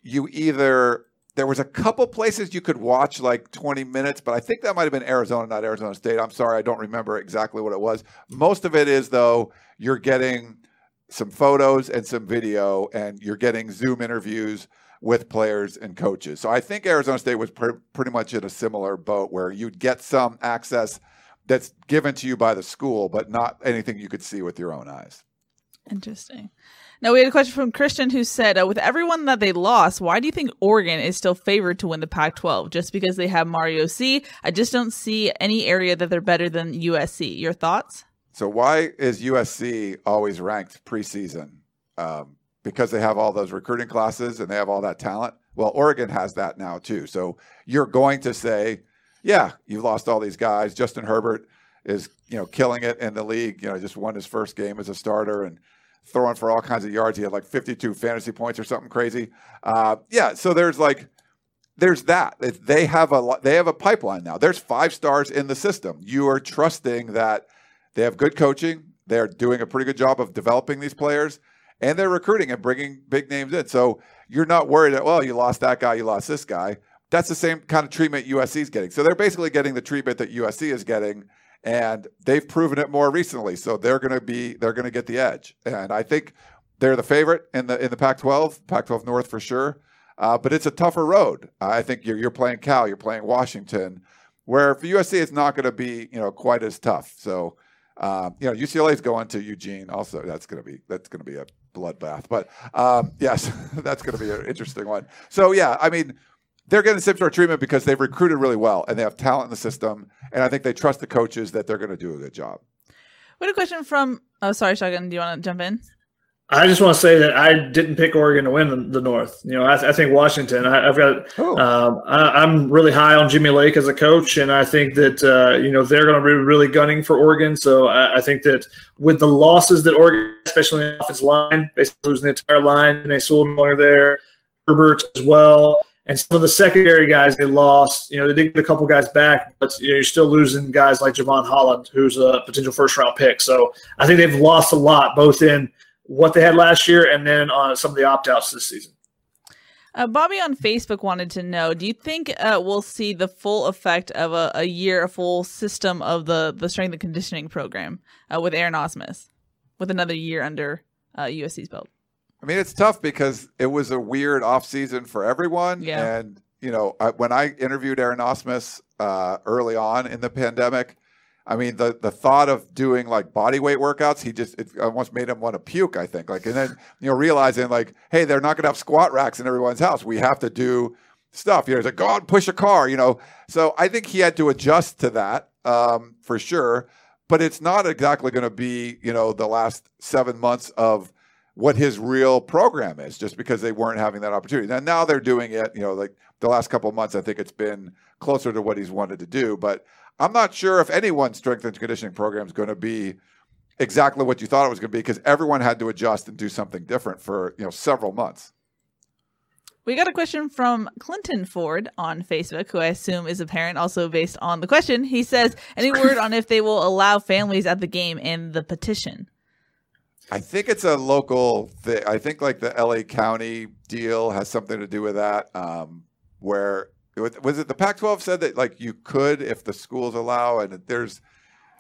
you either there was a couple places you could watch like 20 minutes, but I think that might have been Arizona, not Arizona State. I'm sorry, I don't remember exactly what it was. Most of it is though you're getting some photos and some video, and you're getting Zoom interviews with players and coaches. So I think Arizona State was pre- pretty much in a similar boat where you'd get some access that's given to you by the school, but not anything you could see with your own eyes. Interesting. Now we had a question from Christian who said, uh, "With everyone that they lost, why do you think Oregon is still favored to win the Pac-12? Just because they have Mario C? I just don't see any area that they're better than USC. Your thoughts?" So why is USC always ranked preseason? Um, because they have all those recruiting classes and they have all that talent. Well, Oregon has that now too. So you're going to say, yeah, you've lost all these guys. Justin Herbert is, you know, killing it in the league. You know, just won his first game as a starter and throwing for all kinds of yards. He had like 52 fantasy points or something crazy. Uh, yeah, so there's like there's that. They have a they have a pipeline now. There's five stars in the system. You are trusting that they have good coaching. They're doing a pretty good job of developing these players, and they're recruiting and bringing big names in. So you're not worried that well, you lost that guy, you lost this guy. That's the same kind of treatment USC is getting. So they're basically getting the treatment that USC is getting and they've proven it more recently. So they're going to be they're going to get the edge, and I think they're the favorite in the in the Pac-12, Pac-12 North for sure. Uh, but it's a tougher road. I think you're you're playing Cal, you're playing Washington, where for USC it's not going to be you know quite as tough. So. Um, you know, UCLA is going to Eugene. Also, that's going to be that's going to be a bloodbath. But um, yes, that's going to be an interesting one. So yeah, I mean, they're getting the same sort of treatment because they've recruited really well and they have talent in the system. And I think they trust the coaches that they're going to do a good job. What a question from, oh, sorry, Shotgun. Do you want to jump in? I just want to say that I didn't pick Oregon to win the, the North. You know, I, I think Washington. I, have got. Oh. Um, I, am really high on Jimmy Lake as a coach, and I think that uh, you know they're going to be really gunning for Oregon. So I, I, think that with the losses that Oregon, especially in the offensive line, basically losing the entire line, and they sold Miller there, Herbert as well. And some of the secondary guys they lost, you know, they did get a couple guys back, but you know, you're still losing guys like Jevon Holland, who's a potential first round pick. So I think they've lost a lot, both in what they had last year and then on some of the opt outs this season. Uh, Bobby on Facebook wanted to know: Do you think uh, we'll see the full effect of a, a, year, a full system of the the strength and conditioning program uh, with Aaron Ausmus, with another year under USC's uh, belt? I mean, it's tough because it was a weird off season for everyone, yeah. and you know, I, when I interviewed Aaron Ausmus uh, early on in the pandemic, I mean, the the thought of doing like body weight workouts, he just it almost made him want to puke. I think, like, and then you know, realizing like, hey, they're not going to have squat racks in everyone's house. We have to do stuff. You know, he's like, go out and push a car. You know, so I think he had to adjust to that um, for sure. But it's not exactly going to be you know the last seven months of what his real program is, just because they weren't having that opportunity. Now, now they're doing it. You know, like the last couple months, I think it's been closer to what he's wanted to do. But I'm not sure if anyone's strength and conditioning program is going to be exactly what you thought it was going to be because everyone had to adjust and do something different for you know several months. We got a question from Clinton Ford on Facebook, who I assume is a parent, also based on the question. He says, "Any word on if they will allow families at the game in the petition?" I think it's a local thing. I think like the LA County deal has something to do with that. Um, where was it the Pac-12 said that like you could if the schools allow, and there's,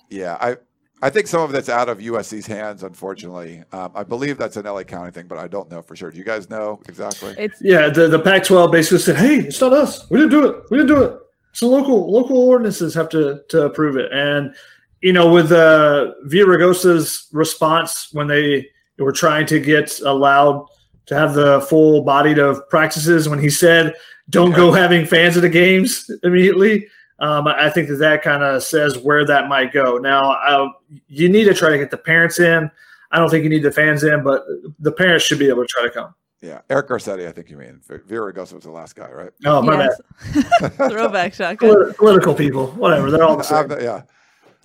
yeah, I I think some of that's out of USC's hands, unfortunately. Um, I believe that's an LA County thing, but I don't know for sure. Do you guys know exactly? It's yeah. The the Pac-12 basically said, "Hey, it's not us. We didn't do it. We didn't do it." So local local ordinances have to to approve it, and you know, with uh, Villaraigosa's response when they were trying to get allowed to have the full bodied of practices, when he said, "Don't yeah. go having fans at the games immediately," um, I think that that kind of says where that might go. Now, I, you need to try to get the parents in. I don't think you need the fans in, but the parents should be able to try to come. Yeah, Eric Garcetti, I think you mean. Villaraigosa was the last guy, right? Oh, my yes. bad. Throwback shotgun. Political people, whatever. They're all the same. yeah.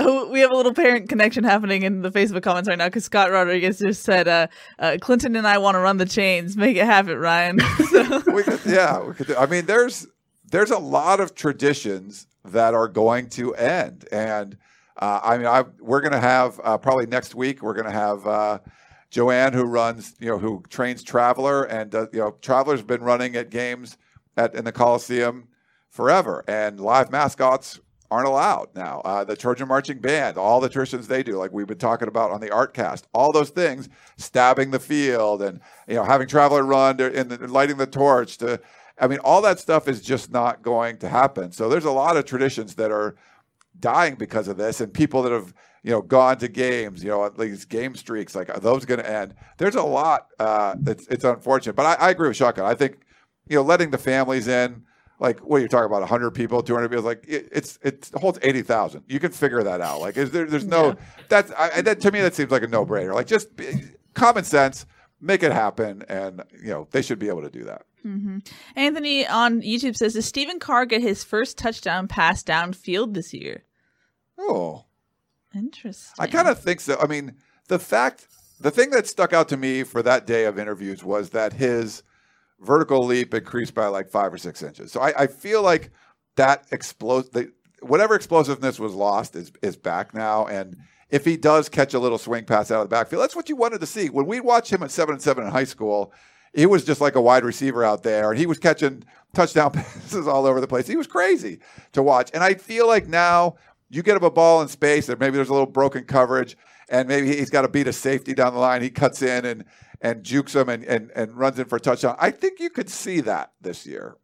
Oh, we have a little parent connection happening in the Facebook comments right now because Scott Rodriguez just said, uh, uh, "Clinton and I want to run the chains. Make it happen, Ryan." so. we could, yeah, we could. Do, I mean, there's there's a lot of traditions that are going to end, and uh, I mean, I, we're going to have uh, probably next week. We're going to have uh, Joanne, who runs, you know, who trains Traveler, and uh, you know, Traveler's been running at games at in the Coliseum forever, and live mascots aren't allowed now. Uh, the Trojan Marching Band, all the traditions they do, like we've been talking about on the Artcast, all those things, stabbing the field and you know having Traveler run and lighting the torch. To, I mean, all that stuff is just not going to happen. So there's a lot of traditions that are dying because of this, and people that have you know gone to games, you know, these game streaks, like are those going to end? There's a lot. Uh, it's it's unfortunate, but I, I agree with Shotgun. I think you know letting the families in like what are you talking about 100 people 200 people like it, it's it holds 80,000 you can figure that out. Like is there there's no yeah. that's I, that to me that seems like a no-brainer. Like just common sense make it happen and you know they should be able to do that. Mm-hmm. anthony on youtube says does stephen carr get his first touchdown pass downfield this year? Oh. Interesting i kind of think so. I mean the fact the thing that stuck out to me for that day of interviews was that his vertical leap increased by like five or six inches. So I, I feel like that explos the, whatever explosiveness was lost is is back now. And if he does catch a little swing pass out of the backfield, that's what you wanted to see. When we watched him at seven and seven in high school, he was just like a wide receiver out there, and he was catching touchdown passes all over the place. He was crazy to watch. And I feel like now you get him a ball in space, and maybe there's a little broken coverage, and maybe he's got to beat a safety down the line. He cuts in and and jukes them and, and, and runs in for a touchdown. I think you could see that this year.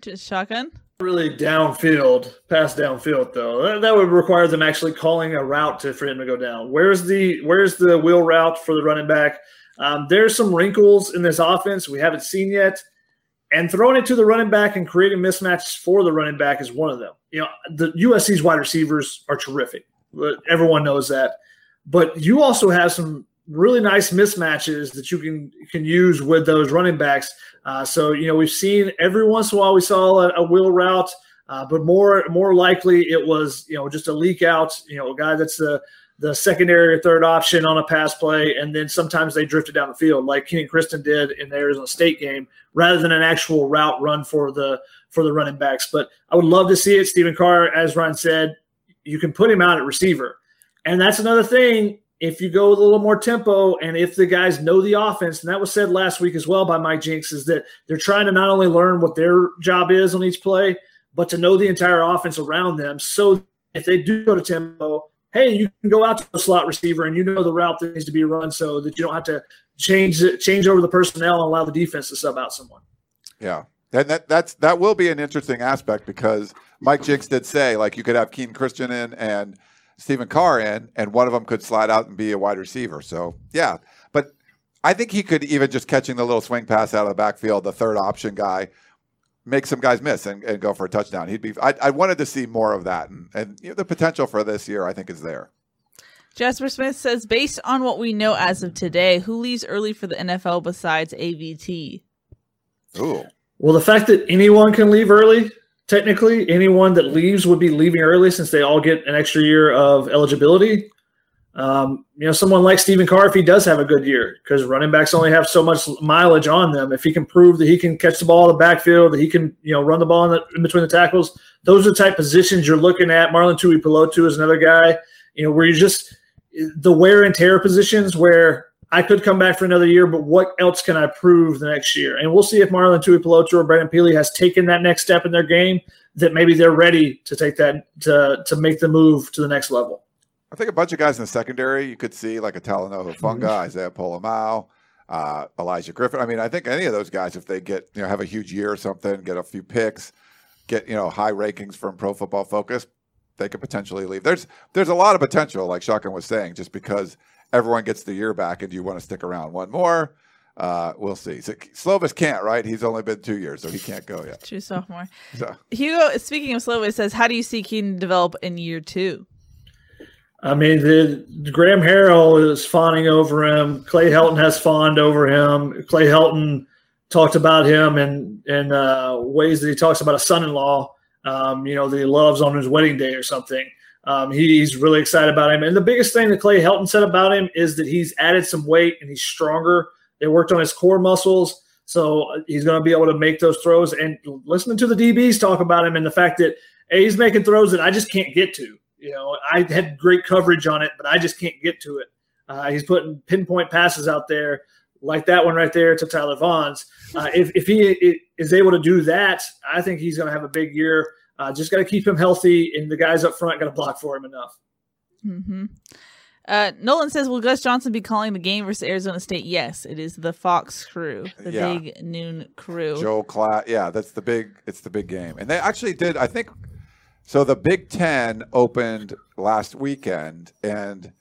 Just shotgun? Really downfield, pass downfield though. That, that, would require them actually calling a route to, for him to go down. Where's the where's the wheel route for the running back? Um, there's some wrinkles in this offense we haven't seen yet. And throwing it to the running back and creating mismatches for the running back is one of them. You know, the USC's wide receivers are terrific. Everyone knows that. But you also have some really nice mismatches that you can can use with those running backs. Uh, so you know we've seen every once in a while we saw a, a wheel route, uh, but more more likely it was you know just a leak out. You know a guy that's the the secondary or third option on a pass play, and then sometimes they drifted down the field like Kenan Christon did in the Arizona State game, rather than an actual route run for the for the running backs. But I would love to see it. Stephen Carr, as Ryan said, you can put him out at receiver, and that's another thing if you go with a little more tempo and if the guys know the offense, and that was said last week as well by Mike Jinks, is that they're trying to not only learn what their job is on each play, but to know the entire offense around them. So if they do go to tempo, hey, you can go out to the slot receiver and you know the route that needs to be run so that you don't have to change change over the personnel and allow the defense to sub out someone. Yeah. And that that's that will be an interesting aspect because Mike Jinks did say like you could have Kenan Christon in and Stephen Carr in, and one of them could slide out and be a wide receiver. So yeah, but I think he could even just catching the little swing pass out of the backfield, the third option guy, make some guys miss and, and go for a touchdown. He'd be. I, I wanted to see more of that, and, and you know, the potential for this year I think is there. Jasper Smith says, based on what we know as of today, who leaves early for the NFL besides AVT? Ooh. Well, the fact that anyone can leave early, technically, anyone that leaves would be leaving early since they all get an extra year of eligibility. Um, you know, someone like Stephen Carr, if he does have a good year, because running backs only have so much mileage on them. If he can prove that he can catch the ball in the backfield, that he can, you know, run the ball in, the, in between the tackles, those are the type positions you're looking at. Marlon Tuipulotu is another guy, you know, where you just the wear and tear positions where I could come back for another year, but what else can I prove the next year? And we'll see if Marlon Tui Tuipulotu or Brandon Pili has taken that next step in their game that maybe they're ready to take that to to make the move to the next level. I think a bunch of guys in the secondary you could see like a Talanoa Hufanga, mm-hmm. Isaiah Pola-Mao, uh, Olaijah Griffin. I mean, I think any of those guys, if they get you know have a huge year or something, get a few picks, get you know high rankings from Pro Football Focus, they could potentially leave. There's there's a lot of potential, like Shotgun was saying, just because everyone gets the year back and do you want to stick around one more. Uh, we'll see. So Slovis can't, right? He's only been two years, so he can't go yet. True sophomore. So. Hugo, speaking of Slovis, says, "How do you see Kedon develop in year two? I mean, the, Graham Harrell is fawning over him. Clay Helton has fawned over him. Clay Helton talked about him in in uh, ways that he talks about a son-in-law. Um, you know, that he loves on his wedding day or something. Um, he's really excited about him. And the biggest thing that Clay Helton said about him is that he's added some weight and he's stronger. They worked on his core muscles. So uh, he's going to be able to make those throws. And listening to the DBs talk about him and the fact that hey, he's making throws that I just can't get to. You know, I had great coverage on it, but I just can't get to it. Uh, he's putting pinpoint passes out there like that one right there to Tyler Vaughns. Uh, if, if he is able to do that, I think he's going to have a big year. Uh, just got to keep him healthy, and the guys up front got to block for him enough. Mm-hmm. Uh, Nolan says, "Will Gus Johnson be calling the game versus Arizona State?" Yes, it is the Fox Crew, the yeah. big noon crew. Joel Klatt, yeah, that's the big. It's the big game, and they actually did. I think so. The Big Ten opened last weekend, and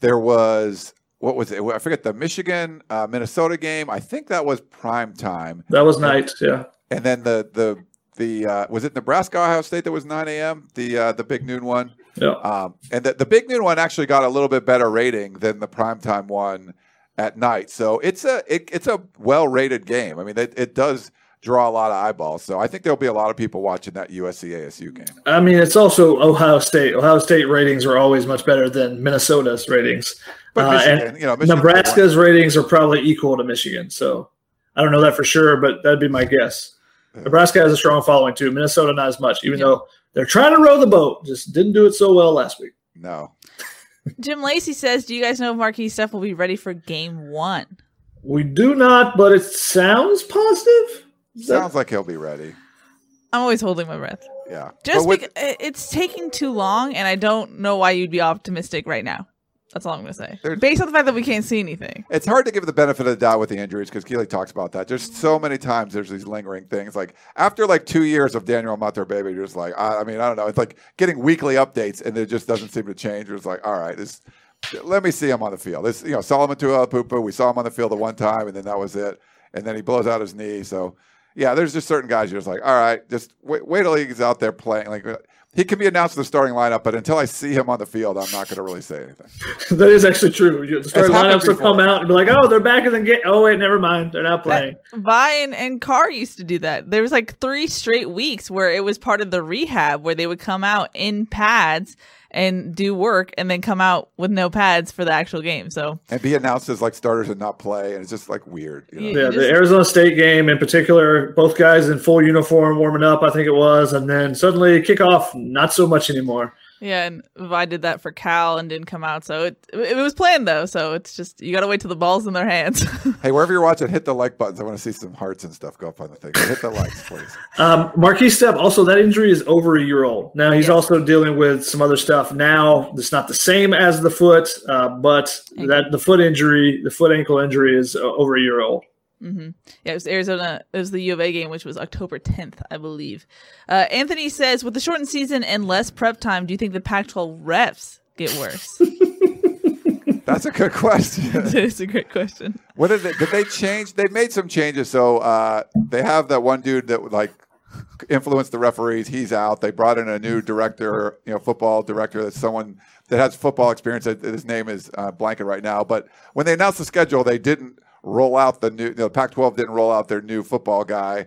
there was what was it? I forget the Michigan uh, Minnesota game. I think that was prime time. That was night, yeah. And then the the the uh, was it Nebraska Ohio State that was 9 a.m. the uh, the big noon one. Yeah. Um, and the, the big noon one actually got a little bit better rating than the primetime one at night. So it's a it, it's a well rated game. I mean, it, it does draw a lot of eyeballs. So I think there'll be a lot of people watching that USC ASU game. I mean, it's also Ohio State. Ohio State ratings are always much better than Minnesota's ratings. But Michigan, uh, and you know, Michigan Nebraska's ratings are probably equal to Michigan. So I don't know that for sure, but that'd be my guess. Nebraska has a strong following too. Minnesota not as much, even yeah. though they're trying to row the boat. Just didn't do it so well last week. No. Jim Lacey says, "Do you guys know if Markese Stepp will be ready for Game One?" We do not, but it sounds positive. Sounds like he'll be ready. I'm always holding my breath. Yeah, just with, because it's taking too long, and I don't know why you'd be optimistic right now. That's all I'm going to say. There's, Based on the fact that we can't see anything. It's hard to give the benefit of the doubt with the injuries because Keely talks about that. There's so many times there's these lingering things. Like after like two years of Daniel Imatorbhebhe, you're just like, I, I, mean, I don't know. It's like getting weekly updates and it just doesn't seem to change. It's like, all right, this, let me see him on the field. This, you know, Solomon Tuipulotu, we saw him on the field the one time and then that was it. And then he blows out his knee. So yeah, there's just certain guys you're just like, all right, just wait, wait till he's out there playing. Like he can be announced in the starting lineup, but until I see him on the field, I'm not going to really say anything. that is actually true. The starting lineups will come out and be like, "Oh, they're back in the game." Oh, wait, never mind, they're not playing. Vi and, and Carr used to do that. There was like three straight weeks where it was part of the rehab where they would come out in pads and do work and then come out with no pads for the actual game. So and be announced as like starters and not play, and it's just like weird. You know? Yeah, the Arizona State game in particular, both guys in full uniform warming up, I think it was, and then suddenly kickoff, not so much anymore. Yeah, and Vi did that for Cal and didn't come out, so it it was planned though. So it's just you got to wait till the ball's in their hands. hey, wherever you're watching, hit the like buttons. I want to see some hearts and stuff go up on the thing. Hit the likes, please. Um, Markese Stepp, also that injury is over a year old. Now he's yes. also dealing with some other stuff. Now it's not the same as the foot, uh, but that the foot injury, the foot ankle injury, is uh, over a year old. Mm-hmm. Yeah, it was Arizona. It was the U of A game, which was October 10th, I believe. Uh, Anthony says, with the shortened season and less prep time, do you think the Pac-12 refs get worse? That's a good question. it's a great question. What did they? Did they change? They made some changes. So uh, they have that one dude that like influenced the referees. He's out. They brought in a new director, you know, football director. That's someone that has football experience. His name is uh, blanket right now. But when they announced the schedule, they didn't roll out the new. You know, Pac-12 didn't roll out their new football guy,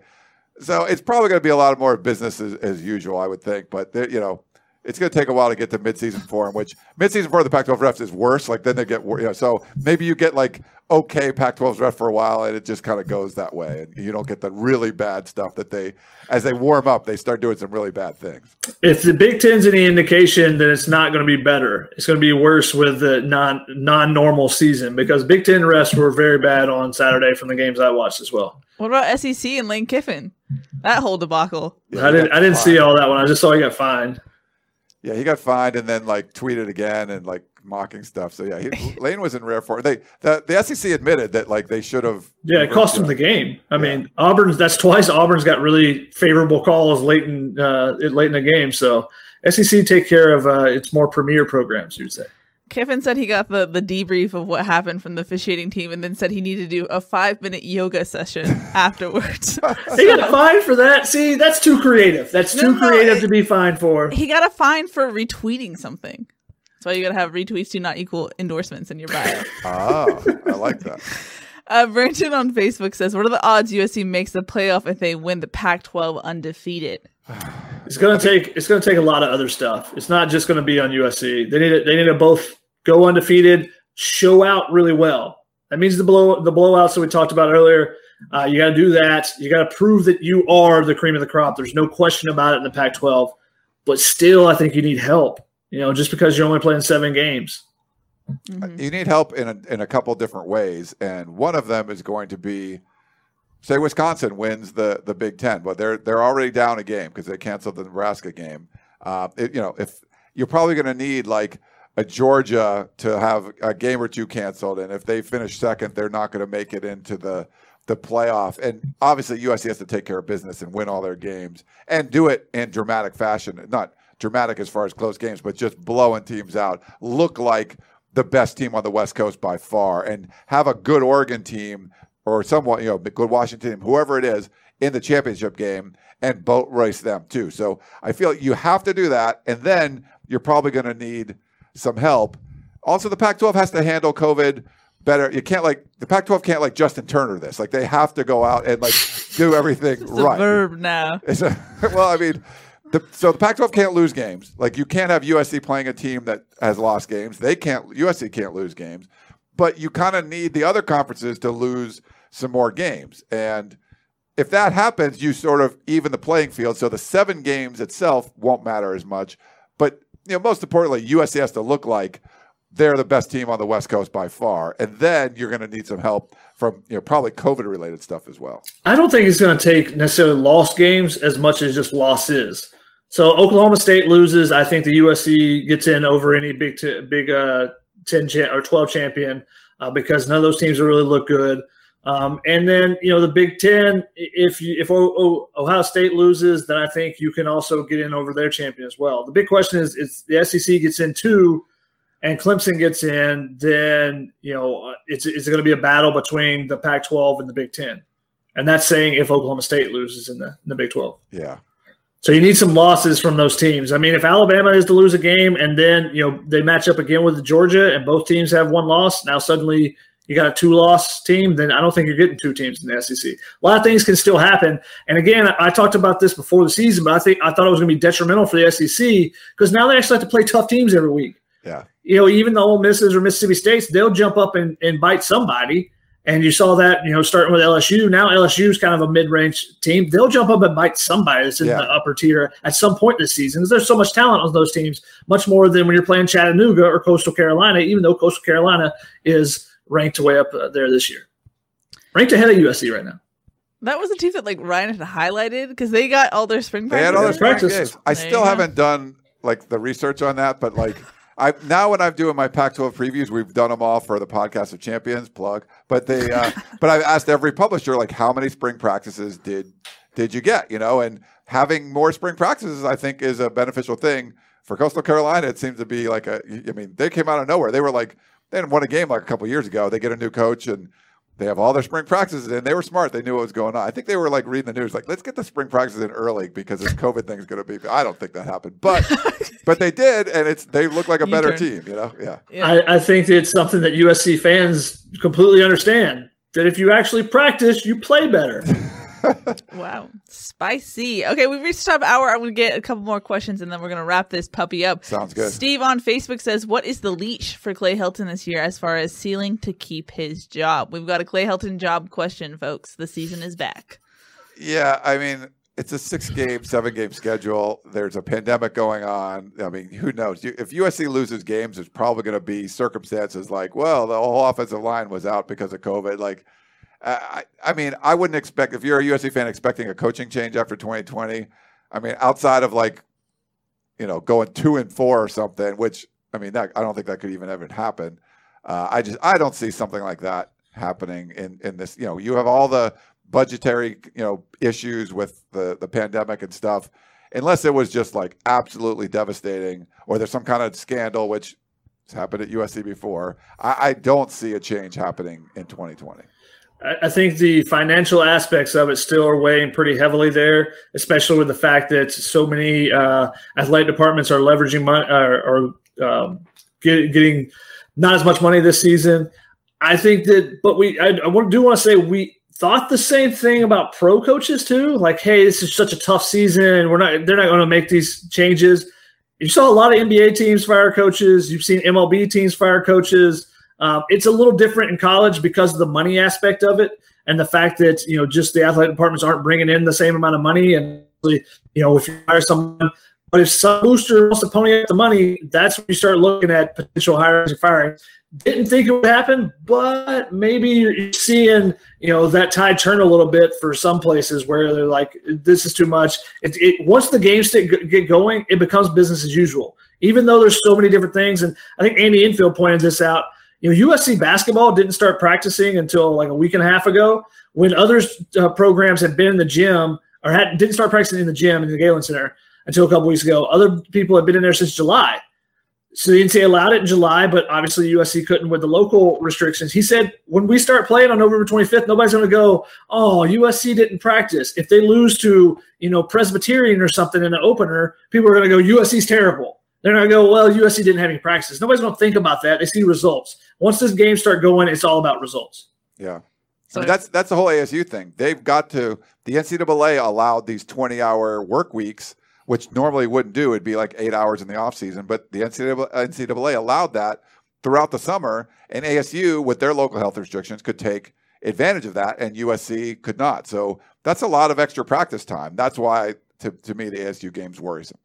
so it's probably going to be a lot more business as, as usual, I would think. But you know, it's going to take a while to get to midseason form, which midseason form of the Pac-12 refs is worse. Like then they get, you know, so maybe you get like okay Pac-12's ref for a while, and it just kind of goes that way, and you don't get the really bad stuff that they, as they warm up, they start doing some really bad things. If the Big Ten's any indication, then it's not going to be better. It's going to be worse with the non non normal season because Big Ten refs were very bad on Saturday from the games I watched as well. What about SEC and Lane Kiffin? That whole debacle. Yeah, I didn't. I didn't see all that one. I just saw he got fined. Yeah, he got fined and then like tweeted again and like mocking stuff. So yeah, he, Lane was in rare form. They the, the SEC admitted that like they should have. Yeah, it cost him the game. I yeah. mean, Auburn's that's twice Auburn's got really favorable calls late in uh, late in the game. So SEC take care of uh, its more premier programs. You'd say. Kiffin said he got the, the debrief of what happened from the officiating team and then said he needed to do a five minute yoga session afterwards. he got fined for that. See, that's too creative. That's no, too no, creative it, to be fined for. He got a fine for retweeting something. That's why you got to have retweets do not equal endorsements in your bio. ah, I like that. Uh, Brenton on Facebook says, "What are the odds USC makes the playoff if they win the Pac-12 undefeated?" It's gonna take it's gonna take a lot of other stuff. It's not just gonna be on USC. They need to, they need to both go undefeated, show out really well. That means the blow the blowouts that we talked about earlier. Uh, you got to do that. You got to prove that you are the cream of the crop. There's no question about it in the Pac-12. But still, I think you need help. You know, just because you're only playing seven games. Mm-hmm. You need help in a, in a couple different ways, and one of them is going to be, say, Wisconsin wins the the Big Ten, but they're they're already down a game because they canceled the Nebraska game. Uh, it, you know, if you're probably going to need like a Georgia to have a game or two canceled, and if they finish second, they're not going to make it into the the playoff. And obviously, USC has to take care of business and win all their games and do it in dramatic fashion. Not dramatic as far as close games, but just blowing teams out. Look like the best team on the West Coast by far, and have a good Oregon team or somewhat, you know, good Washington team, whoever it is, in the championship game and boat race them too. So I feel you have to do that, and then you're probably going to need some help. Also, the Pac-12 has to handle COVID better. You can't like the Pac-12 can't like Justin Turner this. Like they have to go out and like do everything it's right. verb now. A, well, I mean, the, so the Pac-12 can't lose games. Like you can't have USC playing a team that has lost games. They can't. USC can't lose games, but you kind of need the other conferences to lose some more games. And if that happens, you sort of even the playing field. So the seven games itself won't matter as much. You know, most importantly, USC has to look like they're the best team on the West Coast by far, and then you're going to need some help from you know probably COVID related stuff as well. I don't think it's going to take necessarily lost games as much as just losses. So Oklahoma State loses. I think the USC gets in over any big t- big uh, ten cha- or twelve champion uh, because none of those teams really look good. Um, and then you know the Big Ten. If you, if o- o- Ohio State loses, then I think you can also get in over their champion as well. The big question is, if the SEC gets in two, and Clemson gets in, then you know it's it's going to be a battle between the Pac-12 and the Big Ten, and that's saying if Oklahoma State loses in the in the Big 12. Yeah. So you need some losses from those teams. I mean, if Alabama is to lose a game and then you know they match up again with Georgia and both teams have one loss, now suddenly you got a two loss team, then I don't think you're getting two teams in the SEC. A lot of things can still happen. And again, I talked about this before the season, but I think I thought it was going to be detrimental for the SEC because now they actually have to play tough teams every week. Yeah. You know, even the Ole Misses or Mississippi States, they'll jump up and, and bite somebody. And you saw that, you know, starting with LSU. Now LSU is kind of a mid-range team. They'll jump up and bite somebody that's in Yeah. the upper tier at some point this season. There's so much talent on those teams, much more than when you're playing Chattanooga or Coastal Carolina. Even though Coastal Carolina is ranked way up uh, there this year, ranked ahead of USC right now. That was a team that like Ryan had highlighted because they got all their spring They had all their practices. practices. I There still haven't done like the research on that, but like I now when I'm doing my Pac-12 previews, we've done them all for the podcast of champions plug. But they, uh, but I've asked every publisher like how many spring practices did did you get? You know, and having more spring practices, I think, is a beneficial thing for Coastal Carolina. It seems to be like a. I mean, they came out of nowhere. They were like they hadn't won a game like a couple years ago. They get a new coach and. They have all their spring practices in. They were smart. They knew what was going on. I think they were like reading the news, like, let's get the spring practices in early because this COVID thing is going to be. I don't think that happened, but but they did, and it's they look like a better U-turn. team. You know, yeah. Yeah. I, I think it's something that USC fans completely understand. That if you actually practice, you play better. Wow, spicy. Okay, we've reached the top hour. I'm gonna get a couple more questions, and then we're gonna wrap this puppy up. Sounds good. Steve on Facebook says, "What is the leash for Clay Helton this year as far as ceiling to keep his job?" We've got a Clay Helton job question, folks. The season is back. Yeah, I mean, it's a six game, seven game schedule. There's a pandemic going on. I mean, who knows? If USC loses games, there's probably going to be circumstances like, well, the whole offensive line was out because of COVID. Like, I, I mean, I wouldn't expect if you're a USC fan expecting a coaching change after 2020. I mean, outside of like, you know, going two and four or something, which I mean, that, I don't think that could even ever happen. Uh, I just I don't see something like that happening in in this. You know, you have all the budgetary you know issues with the the pandemic and stuff. Unless it was just like absolutely devastating, or there's some kind of scandal, which has happened at USC before. I, I don't see a change happening in 2020. I think the financial aspects of it still are weighing pretty heavily there, especially with the fact that so many uh, athletic departments are leveraging money or, or um, get, getting not as much money this season. I think that, but we, I, I do want to say we thought the same thing about pro coaches too. Like, hey, this is such a tough season. We're not, they're not going to make these changes. You saw a lot of NBA teams fire coaches. You've seen MLB teams fire coaches. Um, it's a little different in college because of the money aspect of it and the fact that you know just the athletic departments aren't bringing in the same amount of money. And you know, if you hire someone, but if some booster wants to pony up the money, that's when you start looking at potential hirings and firing. Didn't think it would happen, but maybe you're seeing you know that tide turn a little bit for some places where they're like, this is too much. It, it once the games get going, it becomes business as usual. Even though there's so many different things, and I think Andy Enfield pointed this out you know, USC basketball didn't start practicing until like a week and a half ago when other uh, programs had been in the gym or had didn't start practicing in the gym in the Galen Center until a couple weeks ago. Other people had been in there since July. So the NCAA allowed it in July, but obviously USC couldn't with the local restrictions. He said, when we start playing on November 25th, nobody's going to go, oh, USC didn't practice. If they lose to, you know, Presbyterian or something in an opener, people are going to go, USC's terrible. They're not going to go, well, USC didn't have any practices. Nobody's going to think about that. They see results. Once this game start going, it's all about results. Yeah. So I mean, that's that's the whole ASU thing. They've got to the NCAA allowed these 20 hour work weeks, which normally wouldn't do. It'd be like eight hours in the off season, but the NCAA, NCAA allowed that throughout the summer, and ASU with their local health restrictions could take advantage of that, and USC could not. So that's a lot of extra practice time. That's why, to, to me, the ASU game's worrisome.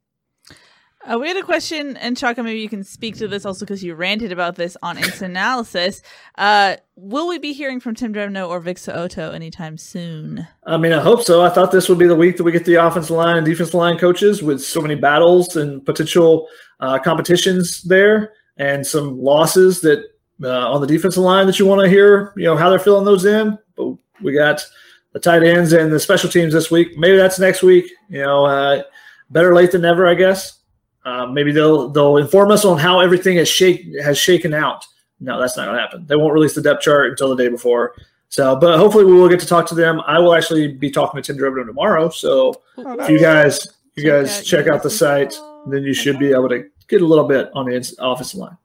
Uh, we had a question, and Chaka, maybe you can speak to this also because you ranted about this on Instant Analysis. Uh, will we be hearing from Tim Drevno or Vic So'oto anytime soon? I mean, I hope so. I thought this would be the week that we get the offensive line and defensive line coaches with so many battles and potential uh, competitions there, and some losses that uh, on the defensive line that you want to hear. You know how they're filling those in. But we got the tight ends and the special teams this week. Maybe that's next week. You know, uh, better late than never, I guess. Uh, maybe they'll they'll inform us on how everything has shake has shaken out. No, that's not going to happen. They won't release the depth chart until the day before. So, but hopefully we will get to talk to them. I will actually be talking to Tim Drevno tomorrow. So if you guys you guys check out the site, then you should be able to get a little bit on the office line.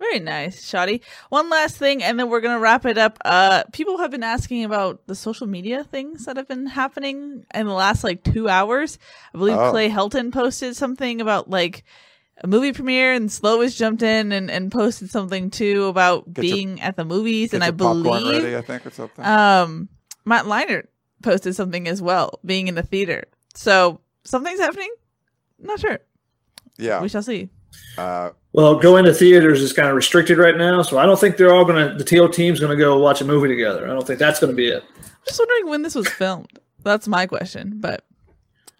Very nice, Shoddy. One last thing, and then we're gonna wrap it up. Uh, people have been asking about the social media things that have been happening in the last like two hours. I believe Oh. Clay Helton posted something about like a movie premiere, and Slovis jumped in and, and posted something too about Get your- being at the movies, and I your believe ready, I think, or something. um Matt Leinart posted something as well, being in the theater. So something's happening. Not sure. yeah. We shall see. Uh, Well, going to theaters is kind of restricted right now, so I don't think they're all going to. The TO team's going to go watch a movie together. I don't think that's going to be it. I'm just wondering when this was filmed. That's my question, but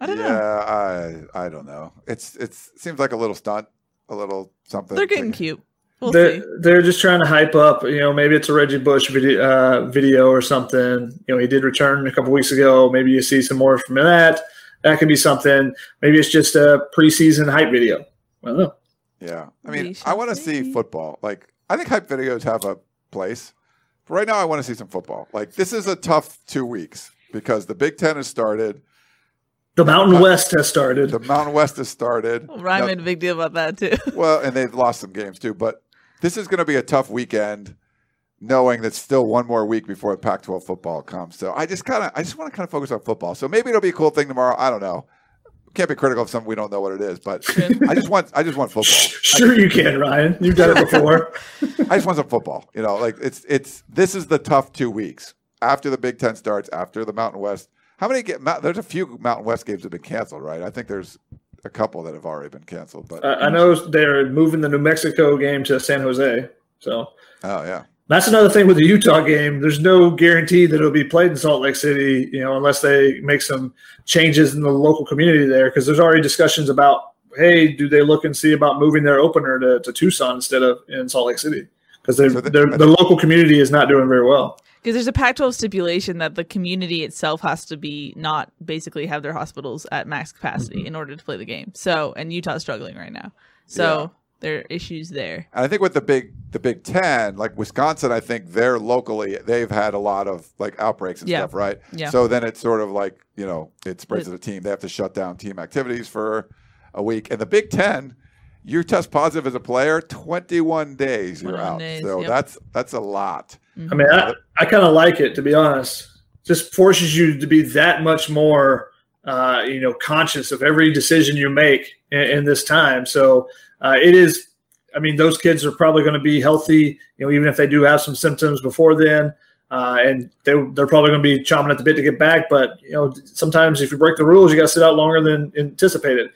I don't yeah, know. I I don't know. It's it's seems like a little stunt, a little something. They're getting to- cute. We'll they're, see. they're just trying to hype up. You know, maybe it's a Reggie Bush video, uh, video or something. You know, he did return a couple weeks ago. Maybe you see some more from that. That could be something. Maybe it's just a preseason hype video. I don't know. Yeah, I mean, I want to see see. football. Like, I think hype videos have a place. But right now, I want to see some football. Like, this is a tough two weeks because the Big Ten has started, The Mountain uh, West has started. the Mountain West has started. Ryan Now- made a big deal about that too. well, and they've lost some games too. But this is going to be a tough weekend, knowing that still one more week before the Pac-12 football comes. So I just kind of, I just want to kind of focus on football. So maybe it'll be a cool thing tomorrow. I don't know. Can't be critical of something we don't know what it is, but I just want, I just want football. Sure, you can, Ryan. You've done it before. I just want some football. You know, like it's it's this is the tough two weeks after the Big Ten starts, after the Mountain West. How many get? There's a few Mountain West games have been canceled, right? I think there's a couple that have already been canceled, but I I know they're moving the New Mexico game to San Jose. So oh yeah, that's another thing with the Utah game. There's no guarantee that it'll be played in Salt Lake City, you know, unless they make some changes in the local community there. Because there's already discussions about, hey, do they look and see about moving their opener to, to Tucson instead of in Salt Lake City? Because So so the- the local community is not doing very well. Because there's a Pac-12 stipulation that the community itself has to be not basically have their hospitals at max capacity mm-hmm. in order to play the game. So, and Utah's struggling right now. So Yeah. There are issues there. and I think with the big the Big Ten, like Wisconsin, I think they're locally they've had a lot of like outbreaks and Yeah. stuff, right? Yeah. So then it's sort of like you know it spreads to the team. They have to shut down team activities for a week, and the Big Ten. You test positive as a player, 21 days you're out. days, so yep. that's that's a lot. I mean, I, I kind of like it to be honest. Just forces you to be that much more, uh, you know, conscious of every decision you make in, in this time. So uh, it is. I mean, those kids are probably going to be healthy, you know, even if they do have some symptoms before then, uh, and they they're probably going to be chomping at the bit to get back. But you know, sometimes if you break the rules, you got to sit out longer than anticipated.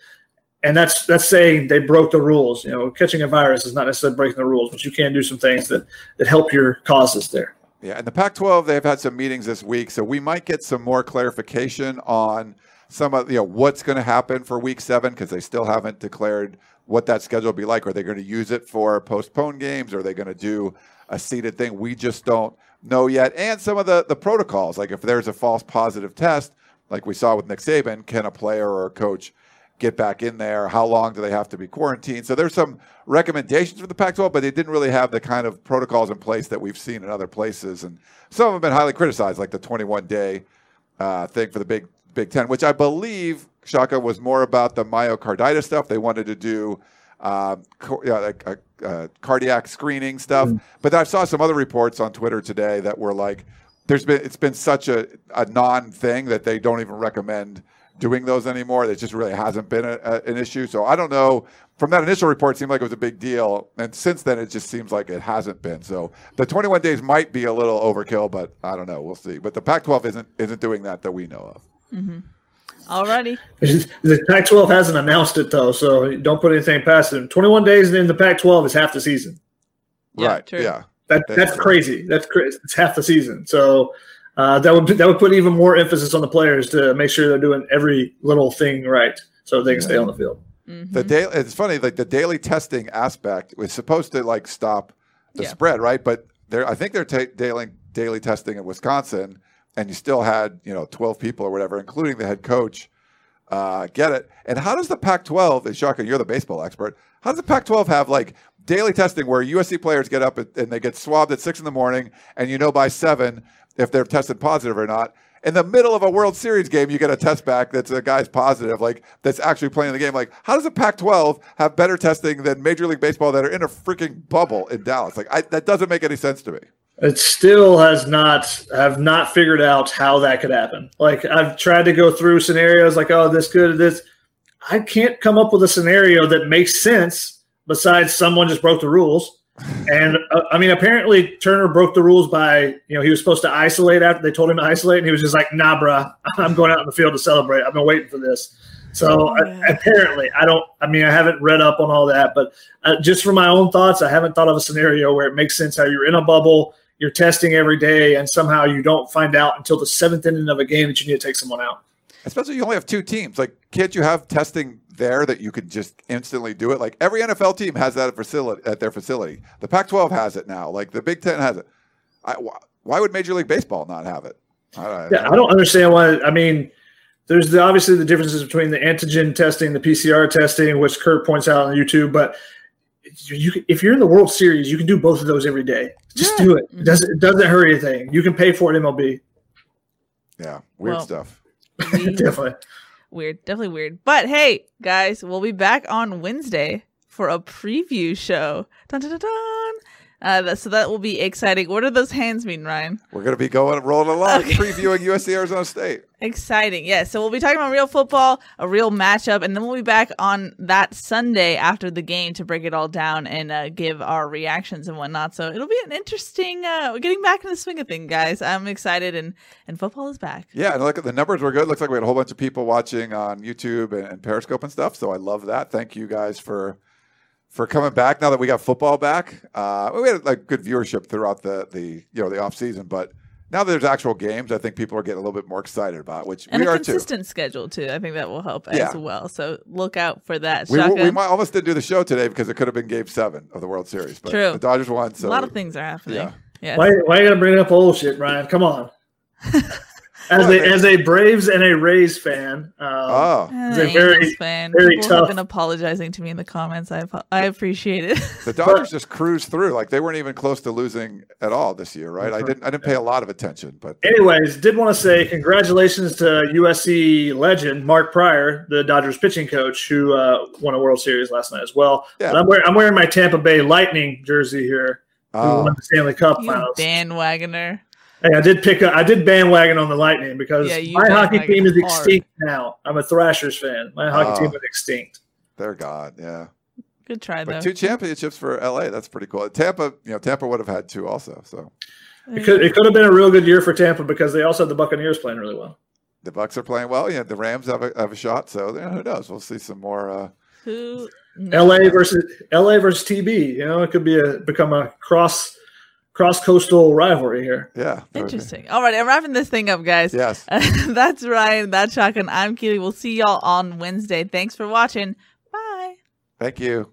And that's that's saying they broke the rules. You know, catching a virus is not necessarily breaking the rules, but you can do some things that that help your causes there. Yeah, and the Pac-12 they've had some meetings this week, so we might get some more clarification on some of you know what's going to happen for Week Seven because they still haven't declared what that schedule will be like. Are they going to use it for postponed games? Are they going to do a seated thing? We just don't know yet. And some of the the protocols, like if there's a false positive test, like we saw with Nick Saban, can a player or a coach get back in there? How long do they have to be quarantined? So there's some recommendations for the Pac-12, but they didn't really have the kind of protocols in place that we've seen in other places, and some of them have been highly criticized, like the 21-day uh, thing for the Big Big Ten, which I believe Shaka was more about the myocarditis stuff. They wanted to do. Um, co- yeah, like, uh, uh, cardiac screening stuff, but I saw some other reports on Twitter today that were like, "There's been it's been such a, a non thing that they don't even recommend doing those anymore. It just really hasn't been a, a, an issue. So I don't know. From that initial report, it seemed like it was a big deal, and since then, it just seems like it hasn't been. So the 21 days might be a little overkill, but I don't know. We'll see. But the Pac-12 isn't isn't doing that that we know of. Alrighty. The Pac-12 hasn't announced it though, so don't put anything past them. 21 days in the Pac-12 is half the season. Yeah, right? true. Yeah. That, That's that's true. crazy. That's crazy. It's half the season. So uh, that would that would put even more emphasis on the players to make sure they're doing every little thing right, so they can stay on the field. Mm-hmm. The daily, it's funny, like the daily testing aspect was supposed to like stop the Yeah. spread, right? But they're, I think they're ta- daily daily testing in Wisconsin, and you still had you know 12 people or whatever, including the head coach, uh, get it. And how does the Pac-12? And Shaka, you're the baseball expert. How does the Pac-12 have like daily testing where USC players get up and they get swabbed at six in the morning, and you know by seven if they're tested positive or not? In the middle of a World Series game, you get a test back that's a guy's positive, like that's actually playing the game. Like, how does the Pac-12 have better testing than Major League Baseball that are in a freaking bubble in Dallas? Like, I, that doesn't make any sense to me. It still has not have not figured out how that could happen. Like I've tried to go through scenarios like, oh, this could this. I can't come up with a scenario that makes sense besides someone just broke the rules. And uh, I mean, apparently Turner broke the rules by, you know, he was supposed to isolate after they told him to isolate, and he was just like, nah, bruh, I'm going out in the field to celebrate. I've been waiting for this. So Oh, uh, apparently, I don't, I mean, I haven't read up on all that, but uh, just for my own thoughts, I haven't thought of a scenario where it makes sense how you're in a bubble, you're testing every day, and somehow you don't find out until the seventh inning of a game that you need to take someone out. Especially you only have two teams. Like, can't you have testing there that you could just instantly do it? Like every NFL team has that at facility at their facility. The Pac-12 has it now. Like the Big Ten has it. I, why, why would Major League Baseball not have it? I, I- Yeah, I don't understand why. I mean, there's the, obviously the differences between the antigen testing, the PCR testing, which Kurt points out on YouTube. But you, you if you're in the World Series, you can do both of those every day. Just Yeah. do it. It doesn't it doesn't hurt anything. You can pay for it, MLB. yeah, weird Well, stuff. We- Definitely. weird, definitely weird. But hey, guys, we'll be back on Wednesday for a preview show. Dun, dun, dun, dun. Uh, so that will be exciting. What do those hands mean, Ryan? We're going to be going rolling along, Okay. previewing USC Arizona State. Exciting. Yes. So we'll be talking about real football, a real matchup, and then we'll be back on that Sunday after the game to break it all down and uh, give our reactions and whatnot. So it'll be an interesting, uh, we're getting back in the swing of things, guys. I'm excited and, and football is back. Yeah, and look at the numbers were good. Looks like we had a whole bunch of people watching on YouTube and, and Periscope and stuff. So I love that. Thank you guys for for coming back. Now that we got football back, uh, we had like good viewership throughout the the you know the off season, but now that there's actual games, I think people are getting a little bit more excited about, it, which And we a are too. consistent schedule, too. I think that will help Yeah. as well. So look out for that. We, Shotgun. we might almost didn't do the show today because it could have been Game Seven of the World Series, but True. the Dodgers won. So a lot of things are happening. yeah. Yes. Why, why you gotta bring up old shit, Ryan? Come on. As a as a Braves and a Rays fan, um, Oh, Uh, He's a Angels very- fan. very People tough- have been apologizing to me in the comments. I I appreciate it. the Dodgers just cruised through. Like they weren't even close to losing at all this year, right? I didn't. I didn't pay a lot of attention, but Anyways, did want to say congratulations to USC legend Mark Prior, the Dodgers pitching coach, who uh, won a World Series last night as well. Yeah. But I'm, wearing, I'm wearing my Tampa Bay Lightning jersey here. Who Oh. won the Stanley Cup you Finals. bandwagoner. Hey, I did pick. up. I did bandwagon on the Lightning because Yeah, my hockey team is hard. extinct now. I'm a Thrashers fan. My hockey Oh. team is extinct. they're gone. Yeah. Good try though. Two championships for LA. That's pretty cool. Tampa, you know, Tampa would have had two also. So It could it could have been a real good year for Tampa because they also had the Buccaneers playing really well. the Bucs are playing well. Yeah, the Rams have a have a shot. So yeah, who knows? We'll see some more. Uh, Who? LA versus LA versus TB. You know, it could be a become a cross cross coastal rivalry here. yeah. Interesting. All right, I'm wrapping this thing up, guys. Yes. that's Ryan. That's Shotgun. I'm Keely. We'll see y'all on Wednesday. Thanks for watching. Bye. Thank you.